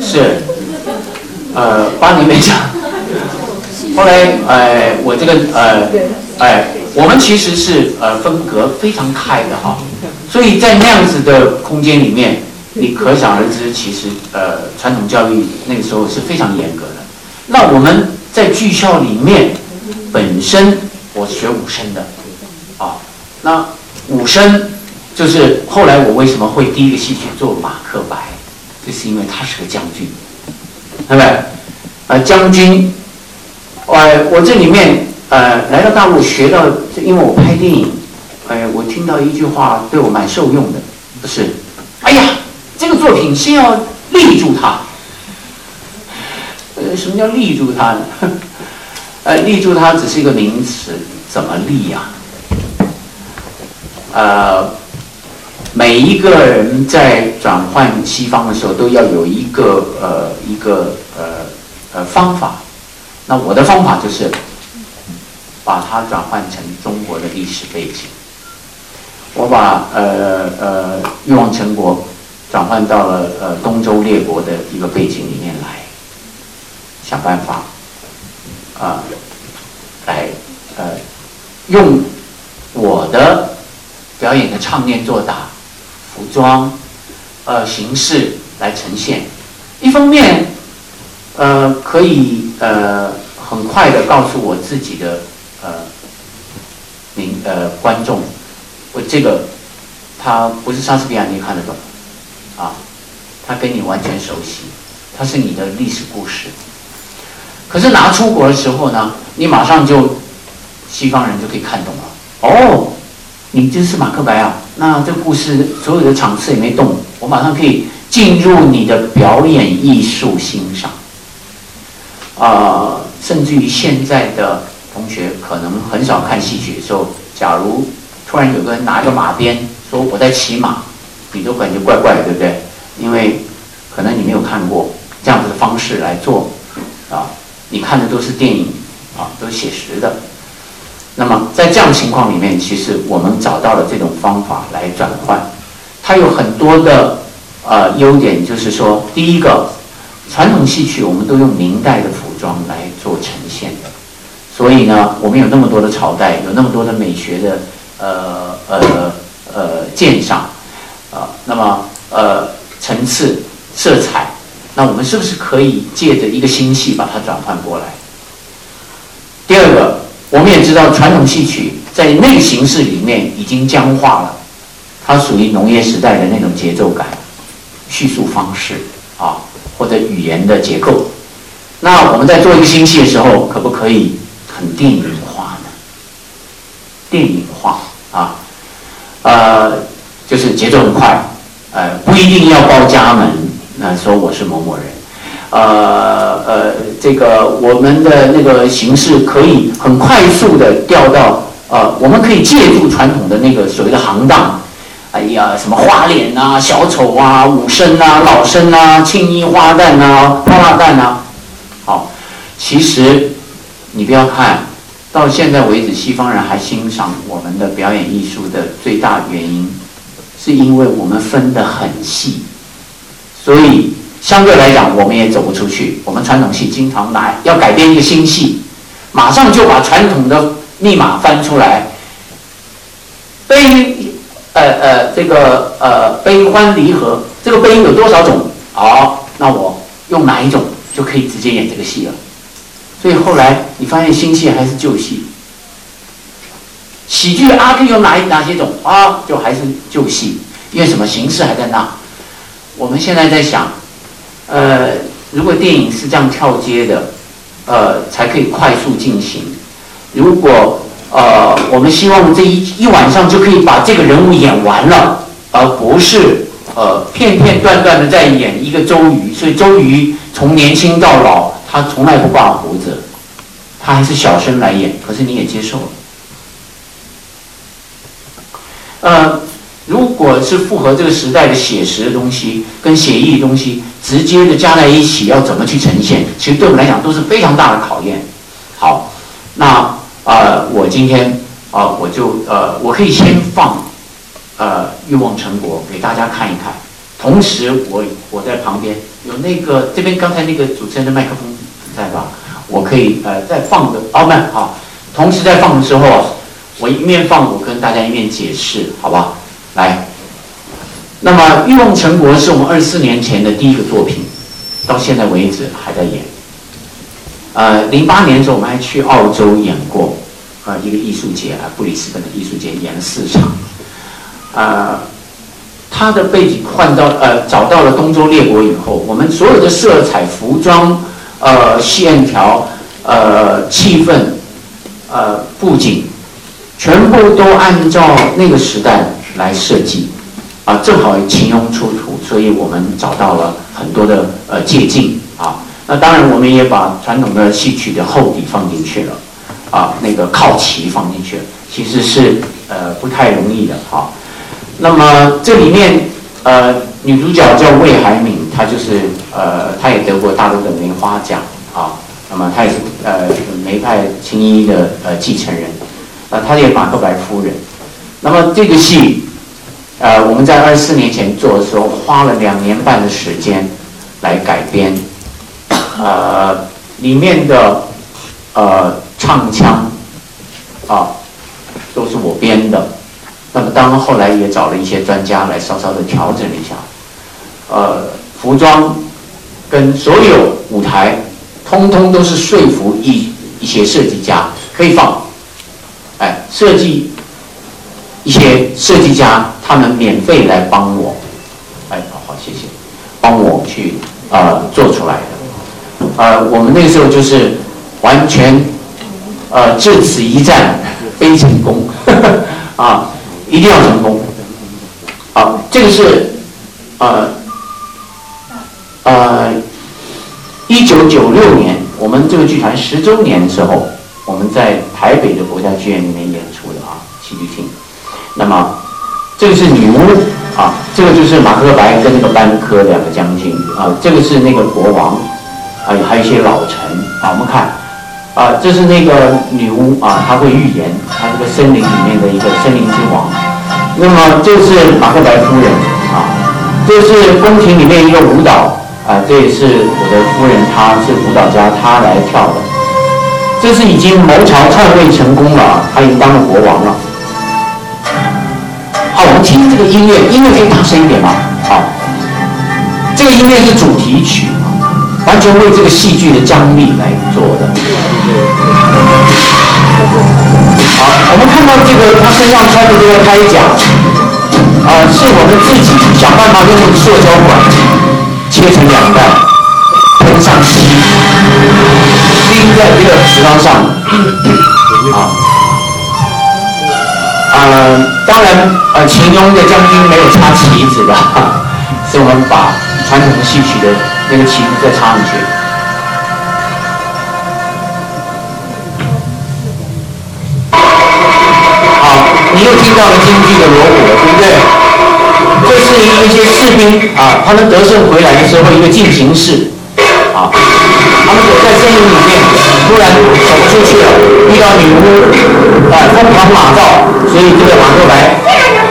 是，呃，八年没讲。后来，呃，我这个，呃，哎，我们其实是呃分隔非常开的哈，所以在那样子的空间里面，你可想而知，其实呃传统教育那个时候是非常严格的。那我们在剧校里面，本身我学武生的，啊，那武生就是后来我为什么会第一个戏去做马克白，就是因为他是个将军，对不对？呃，将军。呃，我这里面呃来到大陆学到，因为我拍电影，哎，我听到一句话对我蛮受用的，不是？哎呀，这个作品先要立住它。呃，什么叫立住它呢？呃，立住它只是一个名词，怎么立呀？呃，每一个人在转换西方的时候，都要有一个呃一个呃呃方法。那我的方法就是，把它转换成中国的历史背景。我把呃呃欲望成国转换到了呃东周列国的一个背景里面来，想办法啊来呃用我的表演的唱念做打、服装呃形式来呈现。一方面呃可以。呃，很快的告诉我自己的呃，民呃观众，我这个他不是莎士比亚，你看得懂啊？他跟你完全熟悉，他是你的历史故事。可是拿出国的时候呢，你马上就西方人就可以看懂了。哦，你就是马克白啊？那这故事所有的场次也没动，我马上可以进入你的表演艺术欣赏。啊，甚至于现在的同学可能很少看戏曲的时候，假如突然有个人拿个马鞭说我在骑马，你都感觉怪怪的，对不对？因为可能你没有看过这样子的方式来做啊，你看的都是电影啊，都是写实的。那么在这样情况里面，其实我们找到了这种方法来转换，它有很多的呃优点，就是说，第一个，传统戏曲我们都用明代的服装来做呈现的，所以呢，我们有那么多的朝代，有那么多的美学的呃呃呃鉴赏啊，那么呃层次色彩，那我们是不是可以借着一个新戏把它转换过来？第二个。我们也知道，传统戏曲在那个形式里面已经僵化了，它属于农业时代的那种节奏感、叙述方式啊，或者语言的结构。那我们在做一个新戏的时候，可不可以很电影化呢？电影化啊，呃，就是节奏很快，呃，不一定要报家门，那说我是某某人。呃呃，这个我们的那个形式可以很快速的调到呃，我们可以借助传统的那个所谓的行当，哎呀，什么花脸啊、小丑啊、武生啊、老生啊、青衣花旦啊、花蜡旦啊。好，其实你不要看到现在为止，西方人还欣赏我们的表演艺术的最大原因，是因为我们分得很细，所以。相对来讲，我们也走不出去。我们传统戏经常来要改编一个新戏，马上就把传统的密码翻出来。悲，呃呃，这个呃悲欢离合，这个悲有多少种？好，那我用哪一种就可以直接演这个戏了。所以后来你发现新戏还是旧戏，喜剧啊，可以有哪哪些种啊？就还是旧戏，因为什么形式还在那。我们现在在想。呃，如果电影是这样跳接的，呃，才可以快速进行。如果呃，我们希望这一一晚上就可以把这个人物演完了，而不是呃片片段段的在演一个周瑜。所以周瑜从年轻到老，他从来不刮胡子，他还是小生来演。可是你也接受了，呃。如果是符合这个时代的写实的东西跟写意的东西直接的加在一起，要怎么去呈现？其实对我们来讲都是非常大的考验。好，那呃，我今天啊，我就呃，我可以先放呃《欲望成果》给大家看一看。同时，我我在旁边有那个这边刚才那个主持人的麦克风在吧？我可以呃再放个哦，慢好。同时在放的时候，我一面放，我跟大家一面解释，好吧？来，那么《欲望成国》是我们二十四年前的第一个作品，到现在为止还在演。呃，零八年的时候我们还去澳洲演过，啊，一个艺术节啊，布里斯本的艺术节演了四场。啊，他的背景换到呃找到了东周列国以后，我们所有的色彩、服装、呃线条、呃气氛、呃布景，全部都按照那个时代。来设计，啊，正好秦庸出土，所以我们找到了很多的呃借鉴啊。那当然，我们也把传统的戏曲的厚底放进去了，啊，那个靠旗放进去了，其实是呃不太容易的哈。那么这里面呃女主角叫魏海敏，她就是呃她也得过大陆的梅花奖啊。那么她也是呃梅派青衣的呃继承人，啊，她也马克白夫人。那么这个戏。呃，我们在二十四年前做的时候，花了两年半的时间来改编，呃，里面的呃唱腔啊都是我编的。那么当然后来也找了一些专家来稍稍的调整一下，呃，服装跟所有舞台，通通都是说服一一些设计家可以放，哎，设计。一些设计家，他们免费来帮我，哎，好好谢谢，帮我去呃做出来的，呃，我们那个时候就是完全呃至此一战非成功，啊，一定要成功，好，这个是呃呃一九九六年我们这个剧团十周年的时候，我们在台北的国家剧院里面演出的啊，戏剧厅。那么这个是女巫啊，这个就是马克白跟那个班科两个将军啊，这个是那个国王啊，还有一些老臣啊。我们看啊，这是那个女巫啊，她会预言，她这个森林里面的一个森林之王。那么这是马克白夫人啊，这是宫廷里面一个舞蹈啊，这也是我的夫人，她是舞蹈家，她来跳的。这是已经谋朝篡位成功了，他已经当了国王了。这个音乐，音乐可以大声一点吗？好，这个音乐是主题曲，完全为这个戏剧的张力来做的。好，我们看到这个他身上穿的这个铠甲，啊，是我们自己想办法用塑胶管切成两半，喷上漆。钉在这个石膏上，啊，呃，当然，呃，秦雍的将军没有插旗子的，是我们把传统戏曲的那个旗子再插上去。好，你又听到了京剧的锣鼓了，对不对？这是一一些士兵啊，他们得胜回来的时候一个进行式。啊，他们躲在森林里面，突然走出去了，遇到女巫，啊，疯狂马造，所以这个马克白。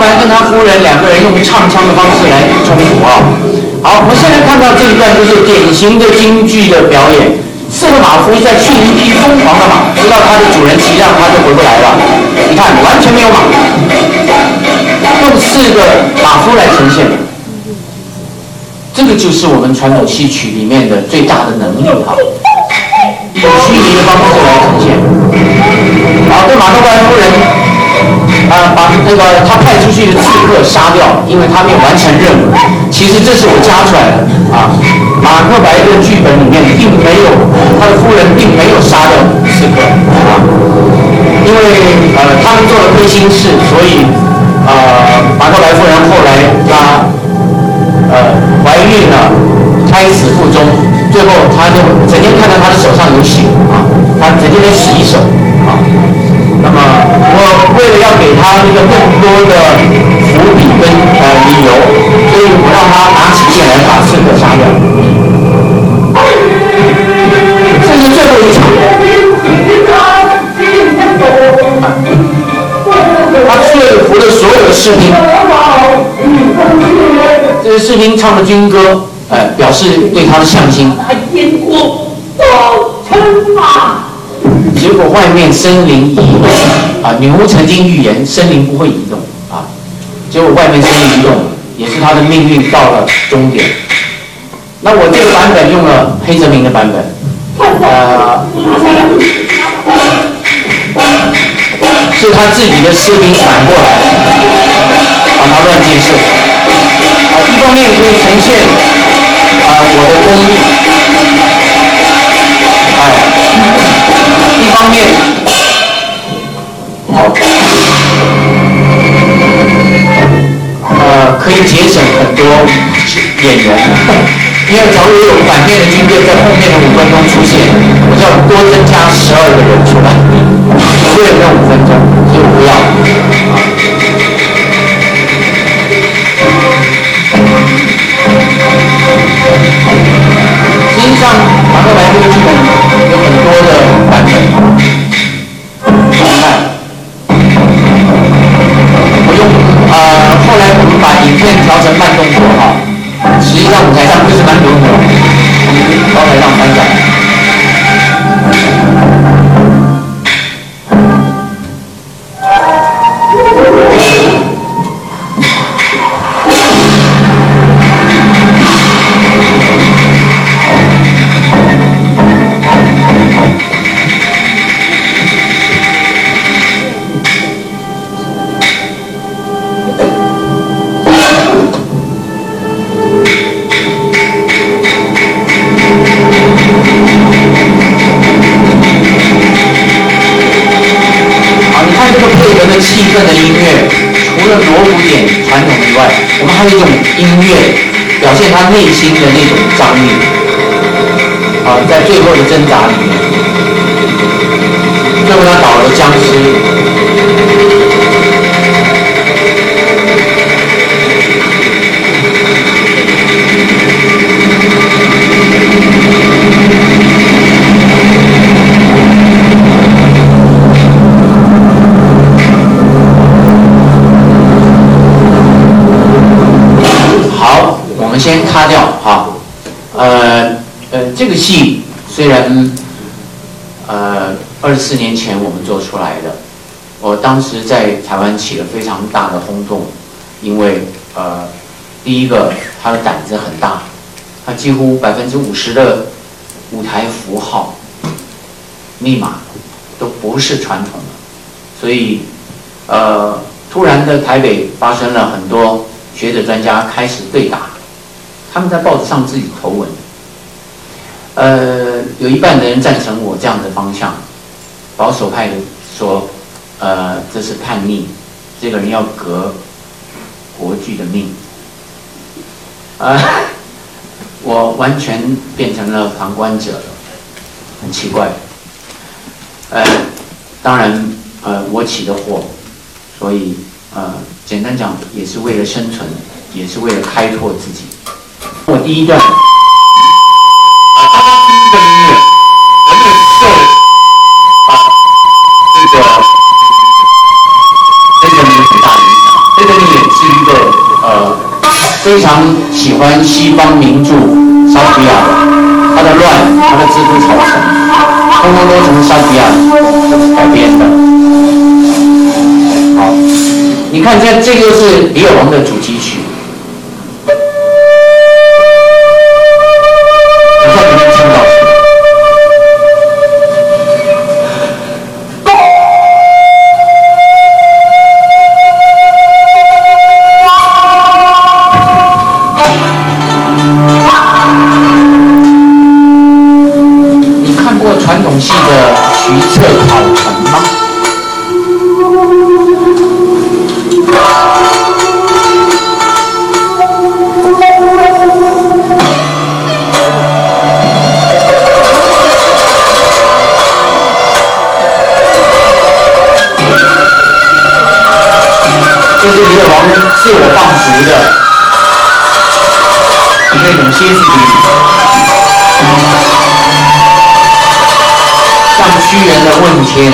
白跟他夫人两个人用唱腔的方式来冲突啊！好，我们现在看到这一段就是典型的京剧的表演。四个马夫在训一匹疯狂的马，直到它的主人骑上它就回不来了。你看，完全没有马，用四个马夫来呈现。这个就是我们传统戏曲里面的最大的能力哈，以虚拟的方式来呈现。好，对马克白夫人。啊，把那个他派出去的刺客杀掉，因为他没有完成任务。其实这是我加出来的啊。马克白的剧本里面并没有他的夫人并没有杀掉刺客啊，因为呃他们做了亏心事，所以呃马克白夫人后来她呃怀孕了，胎死腹中，最后他就整天看到他的手上有血啊，他整天在洗手啊。那么我为了要给他一个更多的伏笔跟呃理由，所以我让他拿起剑来把刺客杀掉。这是最后一场。他说服了所有的士兵。这些士兵唱的军歌，哎，表示对他的向心。结果外面森林移动啊，女巫曾经预言森林不会移动啊，结果外面森林移动，也是他的命运到了终点。那我这个版本用了黑泽明的版本，呃，是他自己的士兵反过来把他乱箭射，啊，一方面可以呈现啊我的功力，方面，好，呃，可以节省很多演员，因为假如有反面的军队在后面的五分钟出现，我就要多增加十二个人出来，为了那五分钟，所以我不要。实际上，马克白这个剧本。我用呃，后来我们把影片调成慢在最后的挣扎里面，最后他倒了僵尸。好，我们先卡掉哈，呃，这个戏虽然呃二十四年前我们做出来的，我当时在台湾起了非常大的轰动，因为呃第一个他的胆子很大，他几乎百分之五十的舞台符号密码都不是传统的，所以呃突然的台北发生了很多学者专家开始对打。他们在报纸上自己投文，呃，有一半的人赞成我这样的方向，保守派的说，呃，这是叛逆，这个人要革国剧的命，啊，我完全变成了旁观者，很奇怪，呃，当然，呃，我起的祸，所以，呃，简单讲，也是为了生存，也是为了开拓自己。我第一段，这，个音乐，我们受啊这个这个名很大影响。这个音乐是一个呃非常喜欢西方名著莎士比亚的，他的乱，他的蜘蛛草城，通通都从莎士比亚改编的。好，你看这这个是李尔王的主题曲。六天，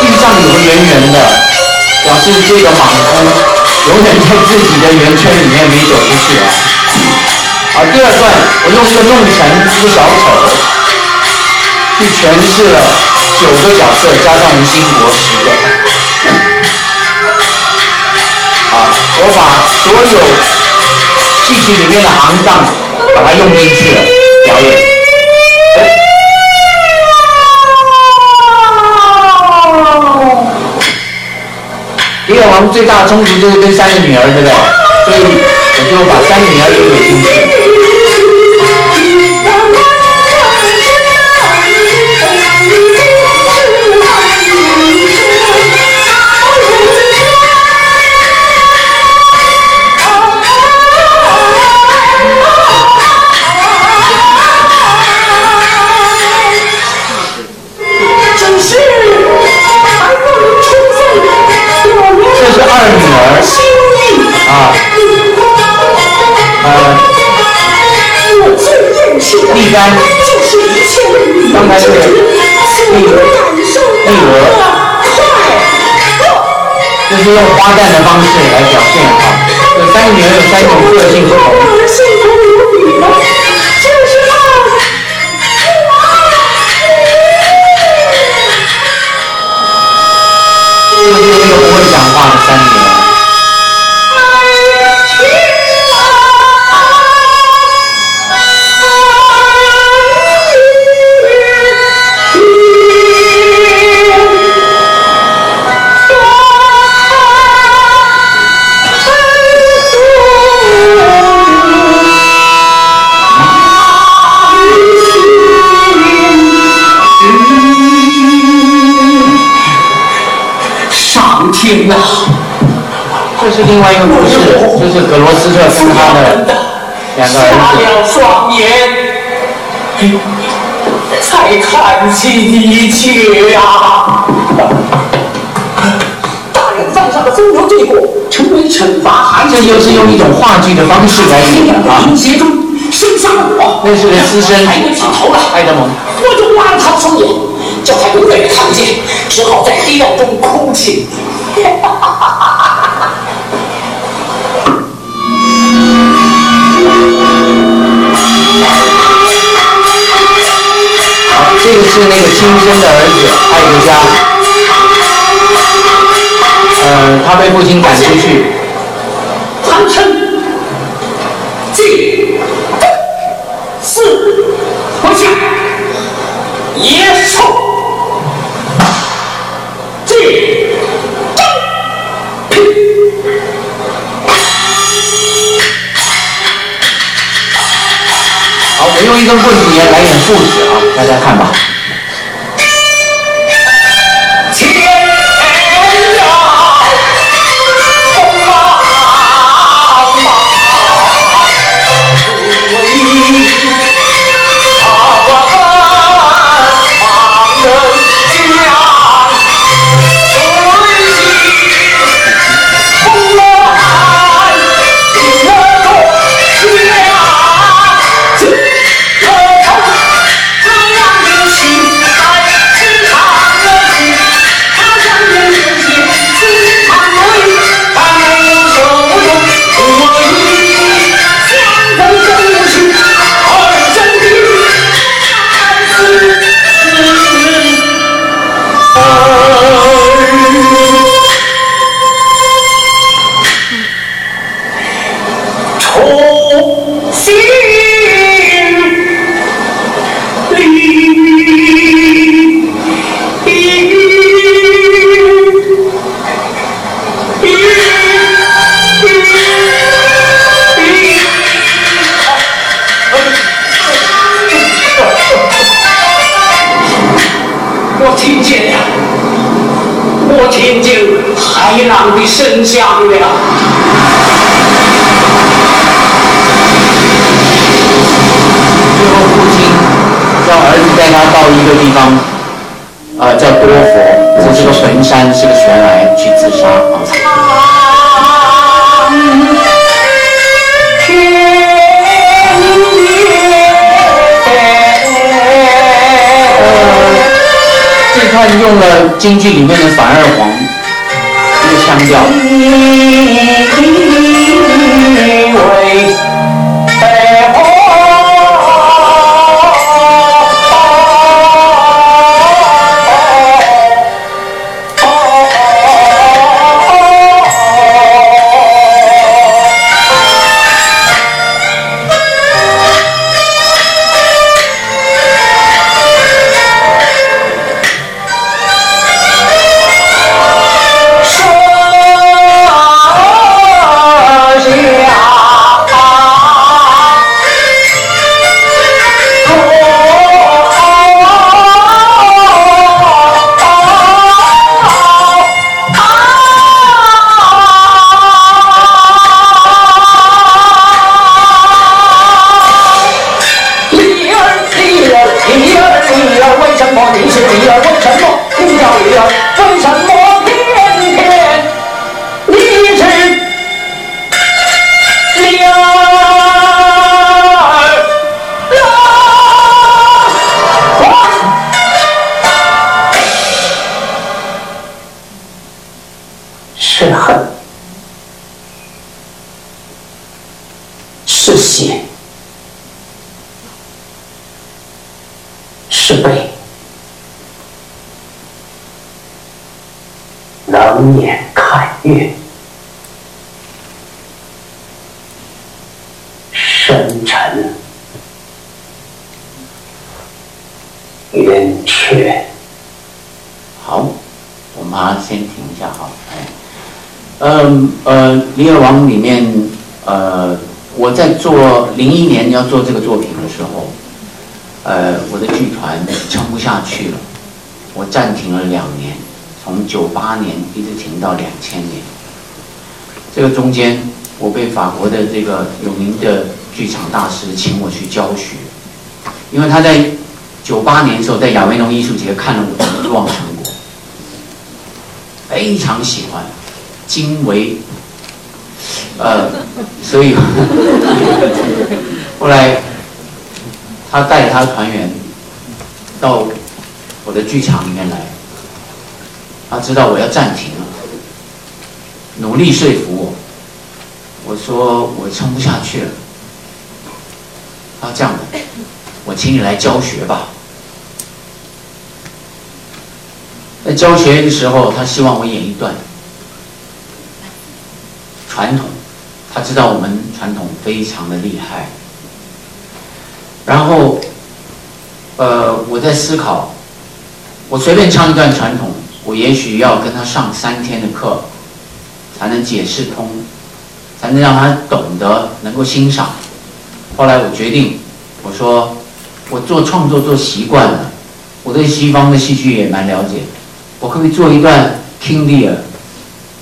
地上有个圆圆的，表示这个莽夫永远在自己的圆圈里面，没走出去啊。好，第二段我用一个弄臣，一个小丑，去诠释了九个角色加上吴兴国十个。好，我把所有戏曲里面的行当把它用进去了，表演。李尔王最大的冲突就是跟三个女儿，对不对？所以我就把三个女儿也给进去。立竿，刚才是立立鹅，就是用花旦的方式来表现哈。这三个女儿有三种个性不同。这就是那个不会讲话的三女儿。听啊！这是另外一个故事，就是格罗斯特跟他的两个儿子。瞎了双眼，才看清一切啊！大人犯下的风流罪过，成为惩罚孩子。这就是用一种话剧的方式来演啊。淫邪中生下了我，那是个私生孩子起头了，爱德蒙。我就挖了他的双眼，叫他永远看不见，只好在黑暗中哭泣。好，这个是那个亲生的儿子艾德加，呃，他被父亲赶出去，贪嗔、忌、四不下、野过一年，来点数字啊，大家看吧。我听见了，我听见海浪的声响了。最后父亲让儿子带他到一个地方，呃，叫多佛，这是个坟山，是个悬崖，去自杀啊。段用了京剧里面的反二黄这个腔调，王》里面，呃，我在做零一年要做这个作品的时候，呃，我的剧团撑不下去了，我暂停了两年，从九八年一直停到两千年。这个中间，我被法国的这个有名的剧场大师请我去教学，因为他在九八年的时候在亚维农艺术节看了我的《望成果》，非常喜欢，惊为，呃，所以后来他带着他的团员到我的剧场里面来，他知道我要暂停了。努力说服我，我说我撑不下去了。他这样的，我请你来教学吧。在教学的时候，他希望我演一段传统，他知道我们传统非常的厉害。然后，呃，我在思考，我随便唱一段传统，我也许要跟他上三天的课。才能解释通，才能让他懂得，能够欣赏。后来我决定，我说我做创作做习惯了，我对西方的戏剧也蛮了解，我可不可以做一段《King Lear》？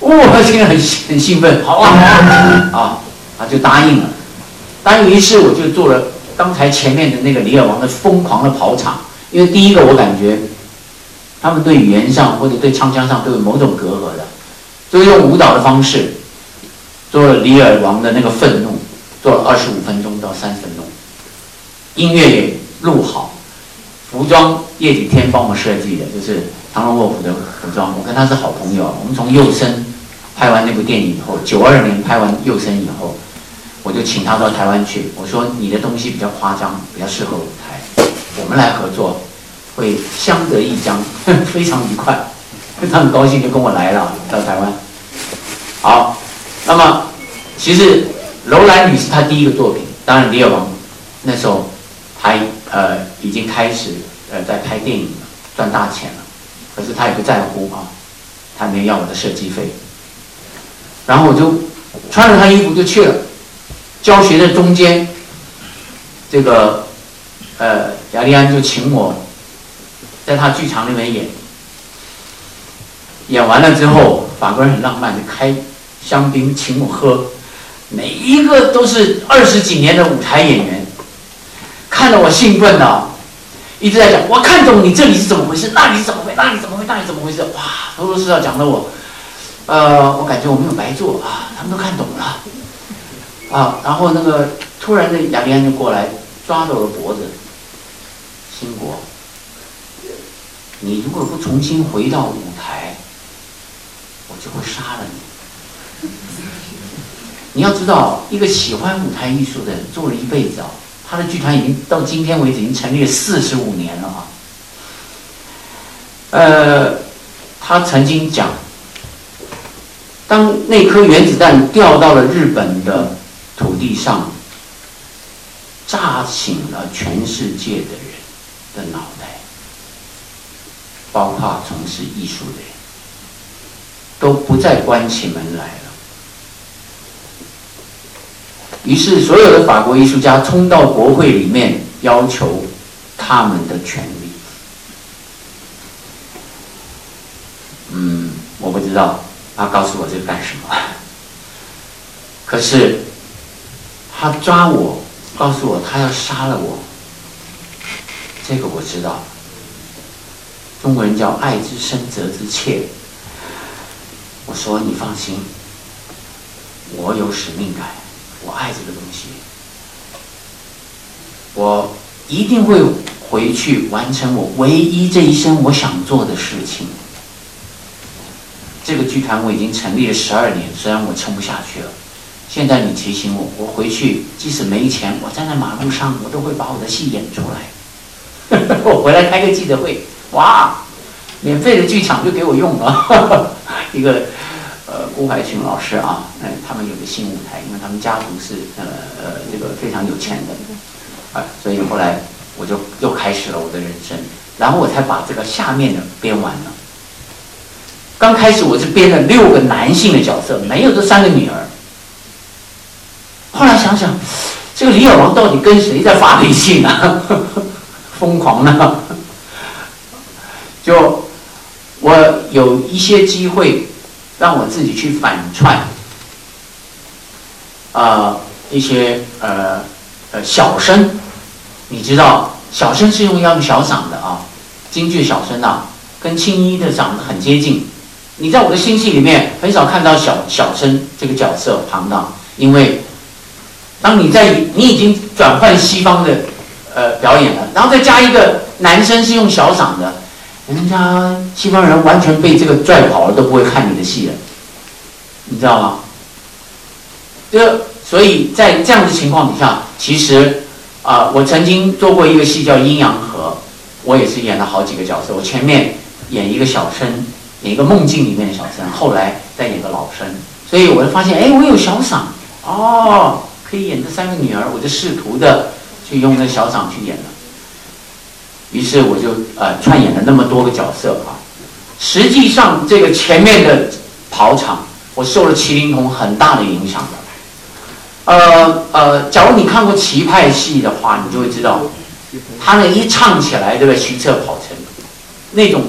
哇，现在很很兴奋，好啊，好啊，啊就答应了。答应于是我就做了刚才前面的那个李尔王的疯狂的跑场，因为第一个我感觉他们对语言上或者对唱腔上都有某种隔阂的。就用舞蹈的方式做了《李尔王》的那个愤怒，做了二十五分钟到三十分钟，音乐也录好，服装叶景天帮我设计的，就是唐龙卧虎的服装。我跟他是好朋友，我们从幼生拍完那部电影以后，九二年拍完幼生以后，我就请他到台湾去。我说你的东西比较夸张，比较适合舞台，我们来合作会相得益彰，非常愉快。他很高兴，就跟我来了，到台湾。好，那么其实《楼兰女》是他第一个作品。当然，《李尔王》那时候还呃已经开始呃在拍电影了，赚大钱了。可是他也不在乎啊，他没要我的设计费。然后我就穿着他衣服就去了。教学的中间，这个呃雅利安就请我在他剧场里面演。演完了之后，法国人很浪漫，就开香槟请我喝，每一个都是二十几年的舞台演员，看得我兴奋的，一直在讲，我看懂你这里是怎么回事，那里是怎么回事，那里怎么回事，那里怎么回事，哇，头头是道讲的我，呃，我感觉我没有白做啊，他们都看懂了，啊，然后那个突然的雅利安就过来抓着我的脖子，兴国，你如果不重新回到舞台。我就会杀了你！你要知道，一个喜欢舞台艺术的人，做了一辈子啊，他的剧团已经到今天为止已经成立了四十五年了啊。呃，他曾经讲，当那颗原子弹掉到了日本的土地上，炸醒了全世界的人的脑袋，包括从事艺术的人。都不再关起门来了。于是，所有的法国艺术家冲到国会里面，要求他们的权利。嗯，我不知道他告诉我这干什么。可是，他抓我，告诉我他要杀了我。这个我知道。中国人叫“爱之深，责之切”。我说你放心，我有使命感，我爱这个东西，我一定会回去完成我唯一这一生我想做的事情。这个剧团我已经成立了十二年，虽然我撑不下去了。现在你提醒我，我回去即使没钱，我站在马路上，我都会把我的戏演出来。我回来开个记者会，哇，免费的剧场就给我用了，一个。呃，郭海群老师啊，哎，他们有个新舞台，因为他们家族是呃呃这个非常有钱的，啊，所以后来我就又开始了我的人生，然后我才把这个下面的编完了。刚开始我是编了六个男性的角色，没有这三个女儿。后来想想，这个李尔王到底跟谁在发脾气呢？疯狂呢？就。我有一些机会让我自己去反串，啊、一些呃呃小生，你知道小生是用要用小嗓的啊，京剧小生啊，跟青衣的嗓子很接近。你在我的新戏里面很少看到小小生这个角色庞当，因为当你在你已经转换西方的呃表演了，然后再加一个男生是用小嗓的，人家西方人完全被这个拽跑了，都不会看你的戏了，你知道吗？这所以在这样的情况底下，其实啊、我曾经做过一个戏叫《阴阳合》，我也是演了好几个角色。我前面演一个小生，演一个梦境里面的小生，后来再演个老生，所以我就发现，哎，我有小嗓哦，可以演这三个女儿，我就试图的去用那小嗓去演了。于是我就呃串演了那么多个角色啊。实际上，这个前面的跑场，我受了麒麟童很大的影响的。呃呃，假如你看过棋派戏的话，你就会知道，他那一唱起来，对不对？徐策跑城那种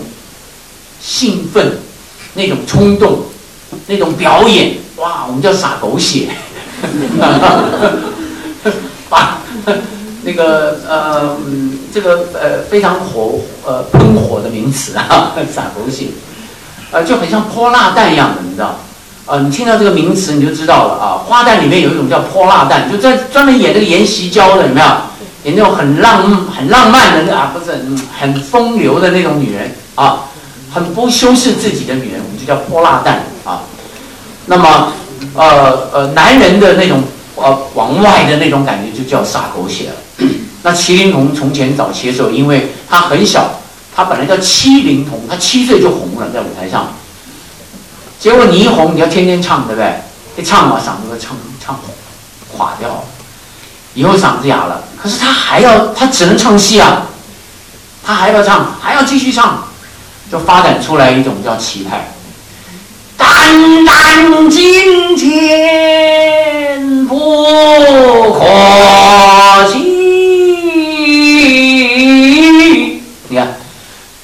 兴奋、那种冲动、那种表演，哇，我们叫撒狗血，把那个呃这个呃非常火呃喷火的名词啊，撒狗血，呃就很像泼辣弹一样的，你知道？呃，你听到这个名词你就知道了啊。花旦里面有一种叫泼辣蛋，就在专门演这个阎锡娇的，有没有？演那种很浪很浪漫的啊，不是嗯很风流的那种女人啊，很不修饰自己的女人，我们就叫泼辣蛋啊。那么呃呃，男人的那种呃往外的那种感觉就叫撒狗血了。那麒麟童从前早期的时候，因为他很小，他本来叫七龄童，他七岁就红了，在舞台上。结果你一红，你要天天唱，对不对？一唱嘛，嗓子都唱唱垮掉了。以后嗓子哑了，可是他还要，他只能唱戏啊，他还要唱，还要继续唱，就发展出来一种叫棋派。胆胆金钱不可惜。你看，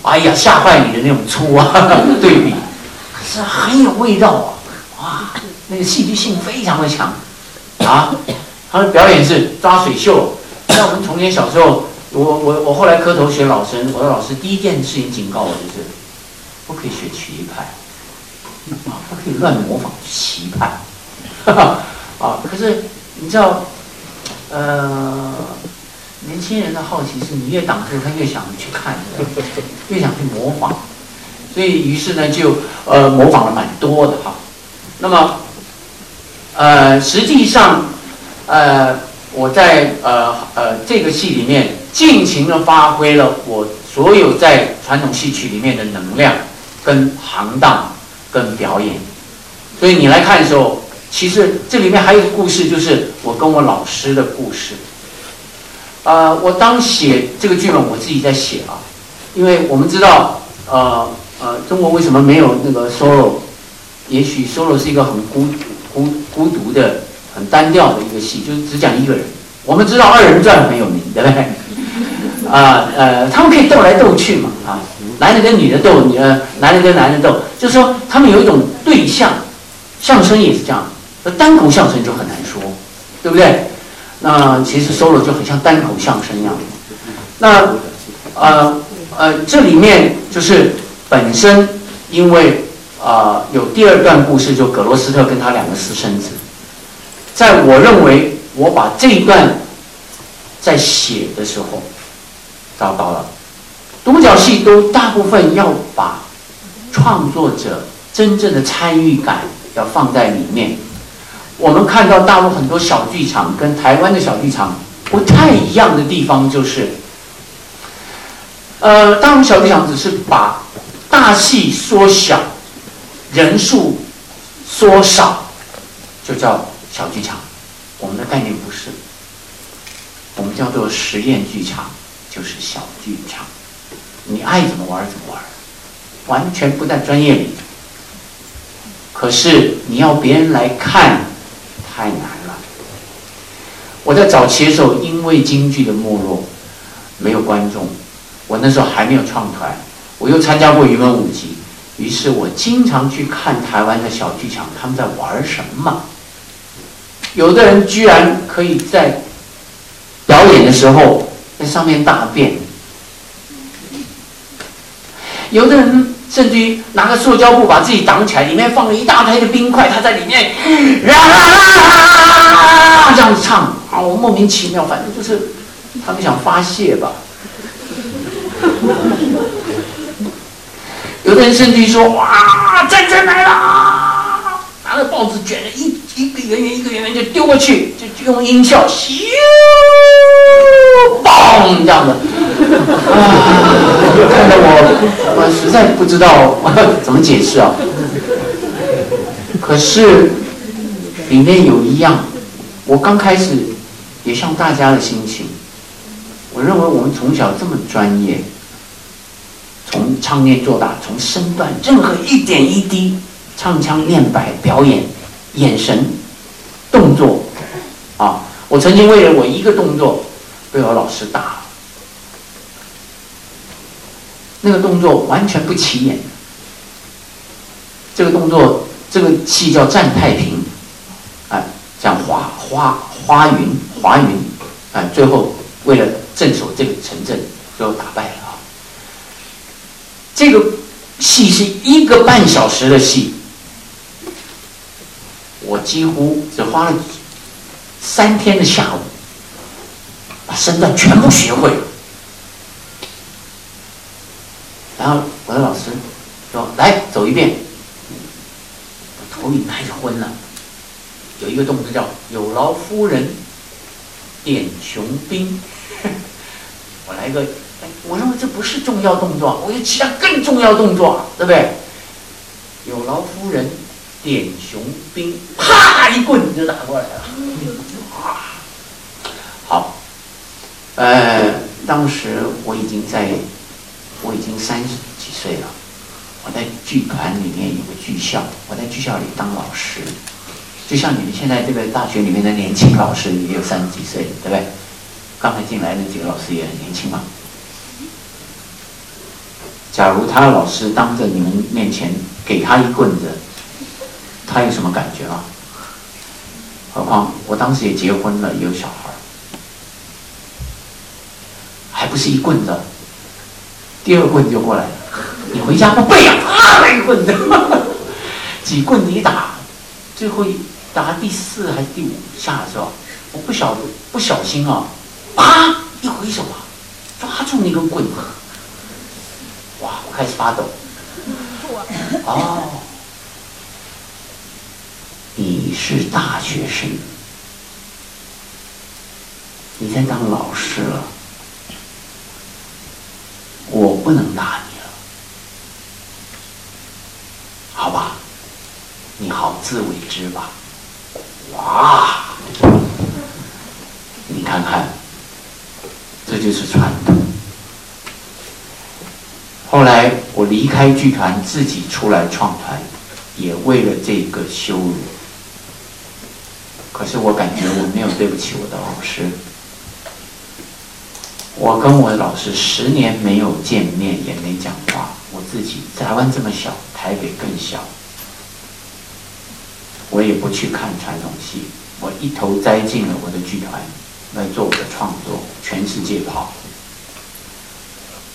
哎呀，吓坏你的那种粗啊 对比，可是很有味道啊！哇，那个戏剧性非常的强啊！他的表演是抓水袖。像我们童年小时候，我我我后来磕头学老生，我的老师第一件事情警告我就是，不可以学棋派。啊，不可以乱模仿棋派，啊，可是你知道，呃，年轻人的好奇是你越挡住他越想去看，越想去模仿，所以于是呢就呃模仿了蛮多的哈。那么，呃，实际上，呃，我在呃呃这个戏里面尽情的发挥了我所有在传统戏曲里面的能量跟行当。跟表演，所以你来看的时候，其实这里面还有个故事，就是我跟我老师的故事。呃，我当写这个剧本，我自己在写啊，因为我们知道，呃呃，中国为什么没有那个 solo？也许 solo 是一个很孤孤孤独的、很单调的一个戏，就是只讲一个人。我们知道二人转很有名，对不对？啊呃，他们可以斗来斗去嘛，啊。男的跟女的斗，呃，男的跟男的斗，就是说他们有一种对象，相声也是这样，那单口相声就很难说，对不对？那其实 solo 就很像单口相声一样。那呃呃，这里面就是本身因为啊、呃、有第二段故事，就葛罗斯特跟他两个私生子，在我认为我把这一段在写的时候，糟糕了。独角戏都大部分要把创作者真正的参与感要放在里面。我们看到大陆很多小剧场跟台湾的小剧场不太一样的地方就是，呃，大陆小剧场只是把大戏缩小，人数缩少，就叫小剧场。我们的概念不是，我们叫做实验剧场，就是小剧场。你爱怎么玩怎么玩，完全不在专业里。可是你要别人来看，太难了。我在早期的时候，因为京剧的没落，没有观众，我那时候还没有创团，我又参加过云门舞集，于是我经常去看台湾的小剧场，他们在玩什么。有的人居然可以在表演的时候在上面大便，有的人甚至于拿个塑胶布把自己挡起来，里面放了一大堆的冰块，他在里面啦啦啦这样子唱啊，我莫名其妙，反正就是他们想发泄吧。有的人甚至于说：“哇，战争来了！”拿着报纸卷了一一个圆圆一个圆圆就丢过去，就就用音效，咻，嘣这样的。啊，看得我我实在不知道怎么解释啊。可是里面有一样，我刚开始也像大家的心情，我认为我们从小这么专业。从唱念做打，从身段任何一点一滴，唱腔念白表演，眼神，动作，啊！我曾经为了我一个动作，被我老师打了。那个动作完全不起眼。这个动作，这个戏叫战太平，哎，讲华花花云华云，哎，最后为了镇守这个城镇，最后打败了啊。这个戏是一个半小时的戏，我几乎只花了三天的下午，身段全部学会。然后我的老师说：“来走一遍。”我头已开始昏了。有一个动作叫“有劳夫人点雄兵”，我来一个。哎我认为这不是重要动作，我有其他更重要动作，对不对？有劳夫人点雄兵，啪一棍子就打过来了。啊，好，呃，当时我已经在，我已经三十几岁了，我在剧团里面有个剧校，我在剧校里当老师，就像你们现在这个大学里面的年轻老师也有三十几岁，对不对？刚才进来那几个老师也很年轻嘛。假如他的老师当着你们面前给他一棍子，他有什么感觉吗？何况我当时也结婚了，有小孩，还不是一棍子，第二棍就过来了。你回家不背啊？啊，一棍子，几棍子一打，最后一打第四还是第五下的时候，我不晓得不小心啊，啪一回手啊，抓住那根棍子。哇！我开始发抖。哦，你是大学生，你在当老师了，我不能打你了，好吧？你好自为之吧。哇！你看看，这就是传统。后来我离开剧团，自己出来创团，也为了这个羞辱。可是我感觉我没有对不起我的老师。我跟我老师十年没有见面，也没讲话。我自己台湾这么小，台北更小，我也不去看传统戏，我一头栽进了我的剧团，来做我的创作，全世界跑。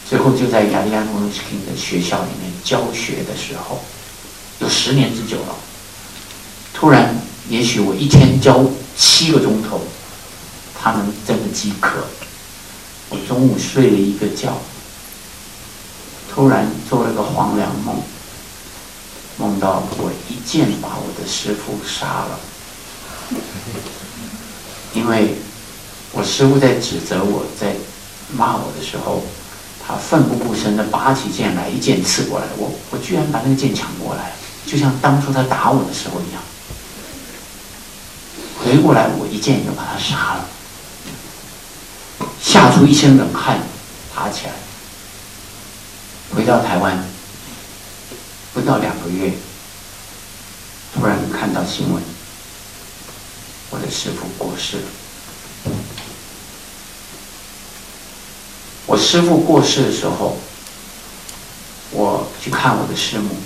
最后就在亚利安诺斯汀的学校里面教学的时候，有十年之久了。突然，也许我一天教七个钟头，他们真的饥渴。我中午睡了一个觉，突然做了个黄粱梦，梦到我一剑把我的师傅杀了，因为我师傅在指责我在骂我的时候。他奋不顾身的拔起剑来，一剑刺过来，我我居然把那个剑抢过来，就像当初他打我的时候一样。回过来，我一剑就把他杀了，吓出一身冷汗，爬起来，回到台湾，不到两个月，突然看到新闻，我的师傅过世了。我师父过世的时候，我去看我的师母。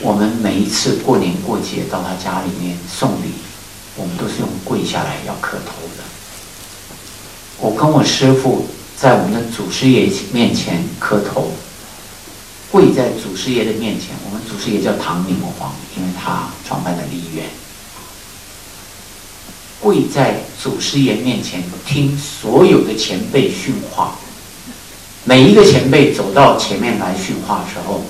我们每一次过年过节到他家里面送礼，我们都是用跪下来要磕头的。我跟我师父在我们的祖师爷面前磕头，跪在祖师爷的面前。我们祖师爷叫唐明皇，因为他创办了梨园。跪在祖师爷面前听所有的前辈训话，每一个前辈走到前面来训话的时候。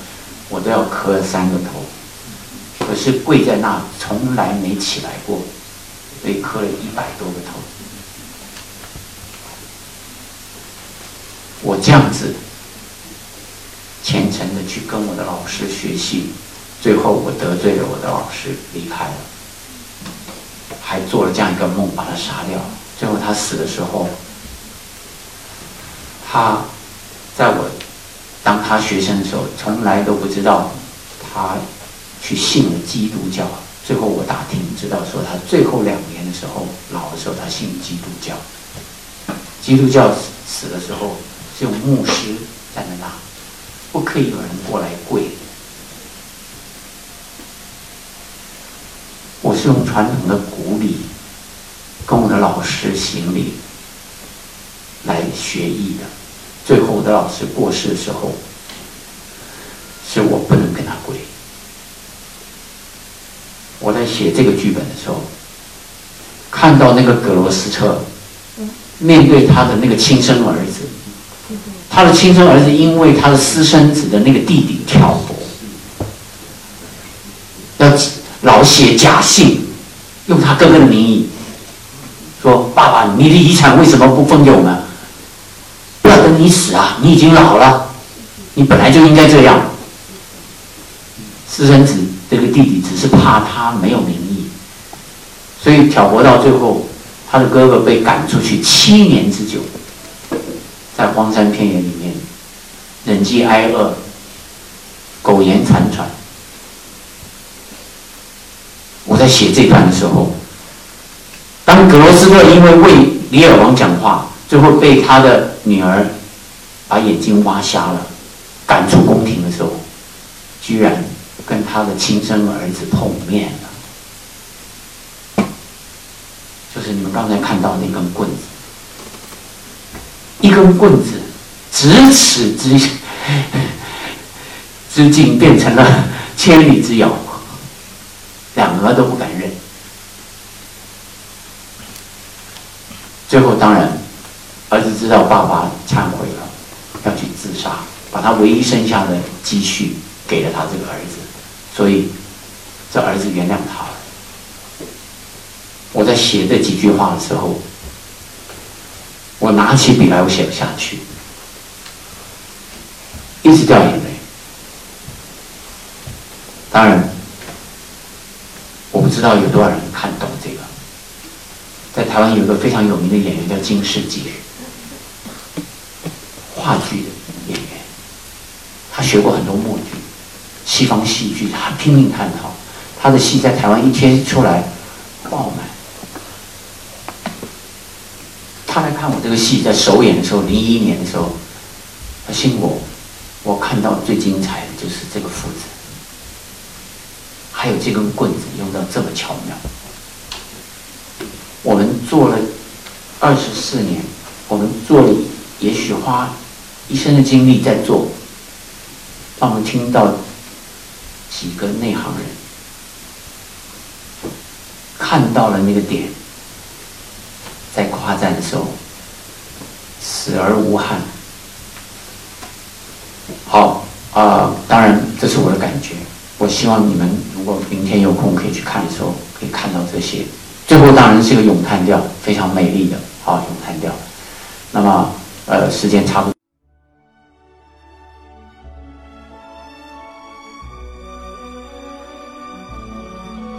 我都要磕三个头，可是跪在那从来没起来过，被磕了一百多个头。我这样子虔诚的去跟我的老师学习，最后我得罪了我的老师，离开了，还做了这样一个梦，把他杀掉。最后他死的时候，他在我。当他学生的时候，从来都不知道他去信了基督教。最后我打听知道，说他最后两年的时候，老的时候他信基督教。基督教死的时候是有牧师站在那，不可以有人过来跪。我是用传统的古礼跟我的老师行礼来学艺的。最后，我的老师过世的时候，是我不能跟他跪。我在写这个剧本的时候，看到那个葛罗斯特面对他的那个亲生儿子，他的亲生儿子因为他的私生子的那个弟弟挑拨，要老写假信，用他哥哥的名义说：“爸爸，你的遗产为什么不分给我们？”不要等你死啊！你已经老了，你本来就应该这样。私生子这个弟弟只是怕他没有名义，所以挑拨到最后，他的哥哥被赶出去七年之久，在荒山偏野里面忍饥挨饿，苟延残喘。我在写这段的时候，当格罗斯特因为为李尔王讲话。最后被他的女儿把眼睛挖瞎了，赶出宫廷的时候，居然跟他的亲生儿子碰面了，就是你们刚才看到那根棍子，一根棍子咫尺之之近变成了千里之遥，两个都不敢认，最后当然。儿子知道爸爸忏悔了，要去自杀，把他唯一剩下的积蓄给了他这个儿子，所以这儿子原谅他了。我在写这几句话的时候，我拿起笔来，我写不下去，一直掉眼泪。当然，我不知道有多少人看懂这个。在台湾有一个非常有名的演员叫金世杰。话剧的演员，他学过很多默剧、西方戏剧，他拼命探讨。他的戏在台湾一天出来爆满。他来看我这个戏在首演的时候，零一年的时候，他信我，我看到最精彩的就是这个斧子，还有这根棍子用到这么巧妙。我们做了二十四年，我们做了也许花。一生的精力在做，让我们听到几个内行人看到了那个点，在夸赞的时候，死而无憾。好啊，当然这是我的感觉。我希望你们如果明天有空可以去看的时候，可以看到这些。最后当然是个咏叹调，非常美丽的啊咏叹调。那么呃，时间差不多。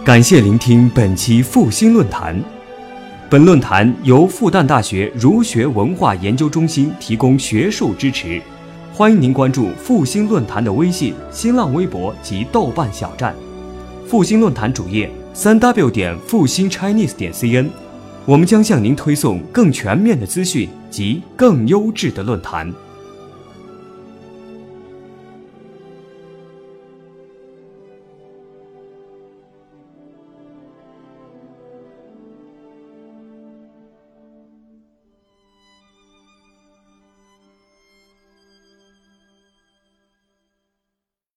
感谢聆听本期复兴论坛。本论坛由复旦大学儒学文化研究中心提供学术支持。欢迎您关注复兴论坛的微信、新浪微博及豆瓣小站。复兴论坛主页：三 w 点复兴 Chinese 点 cn。我们将向您推送更全面的资讯及更优质的论坛。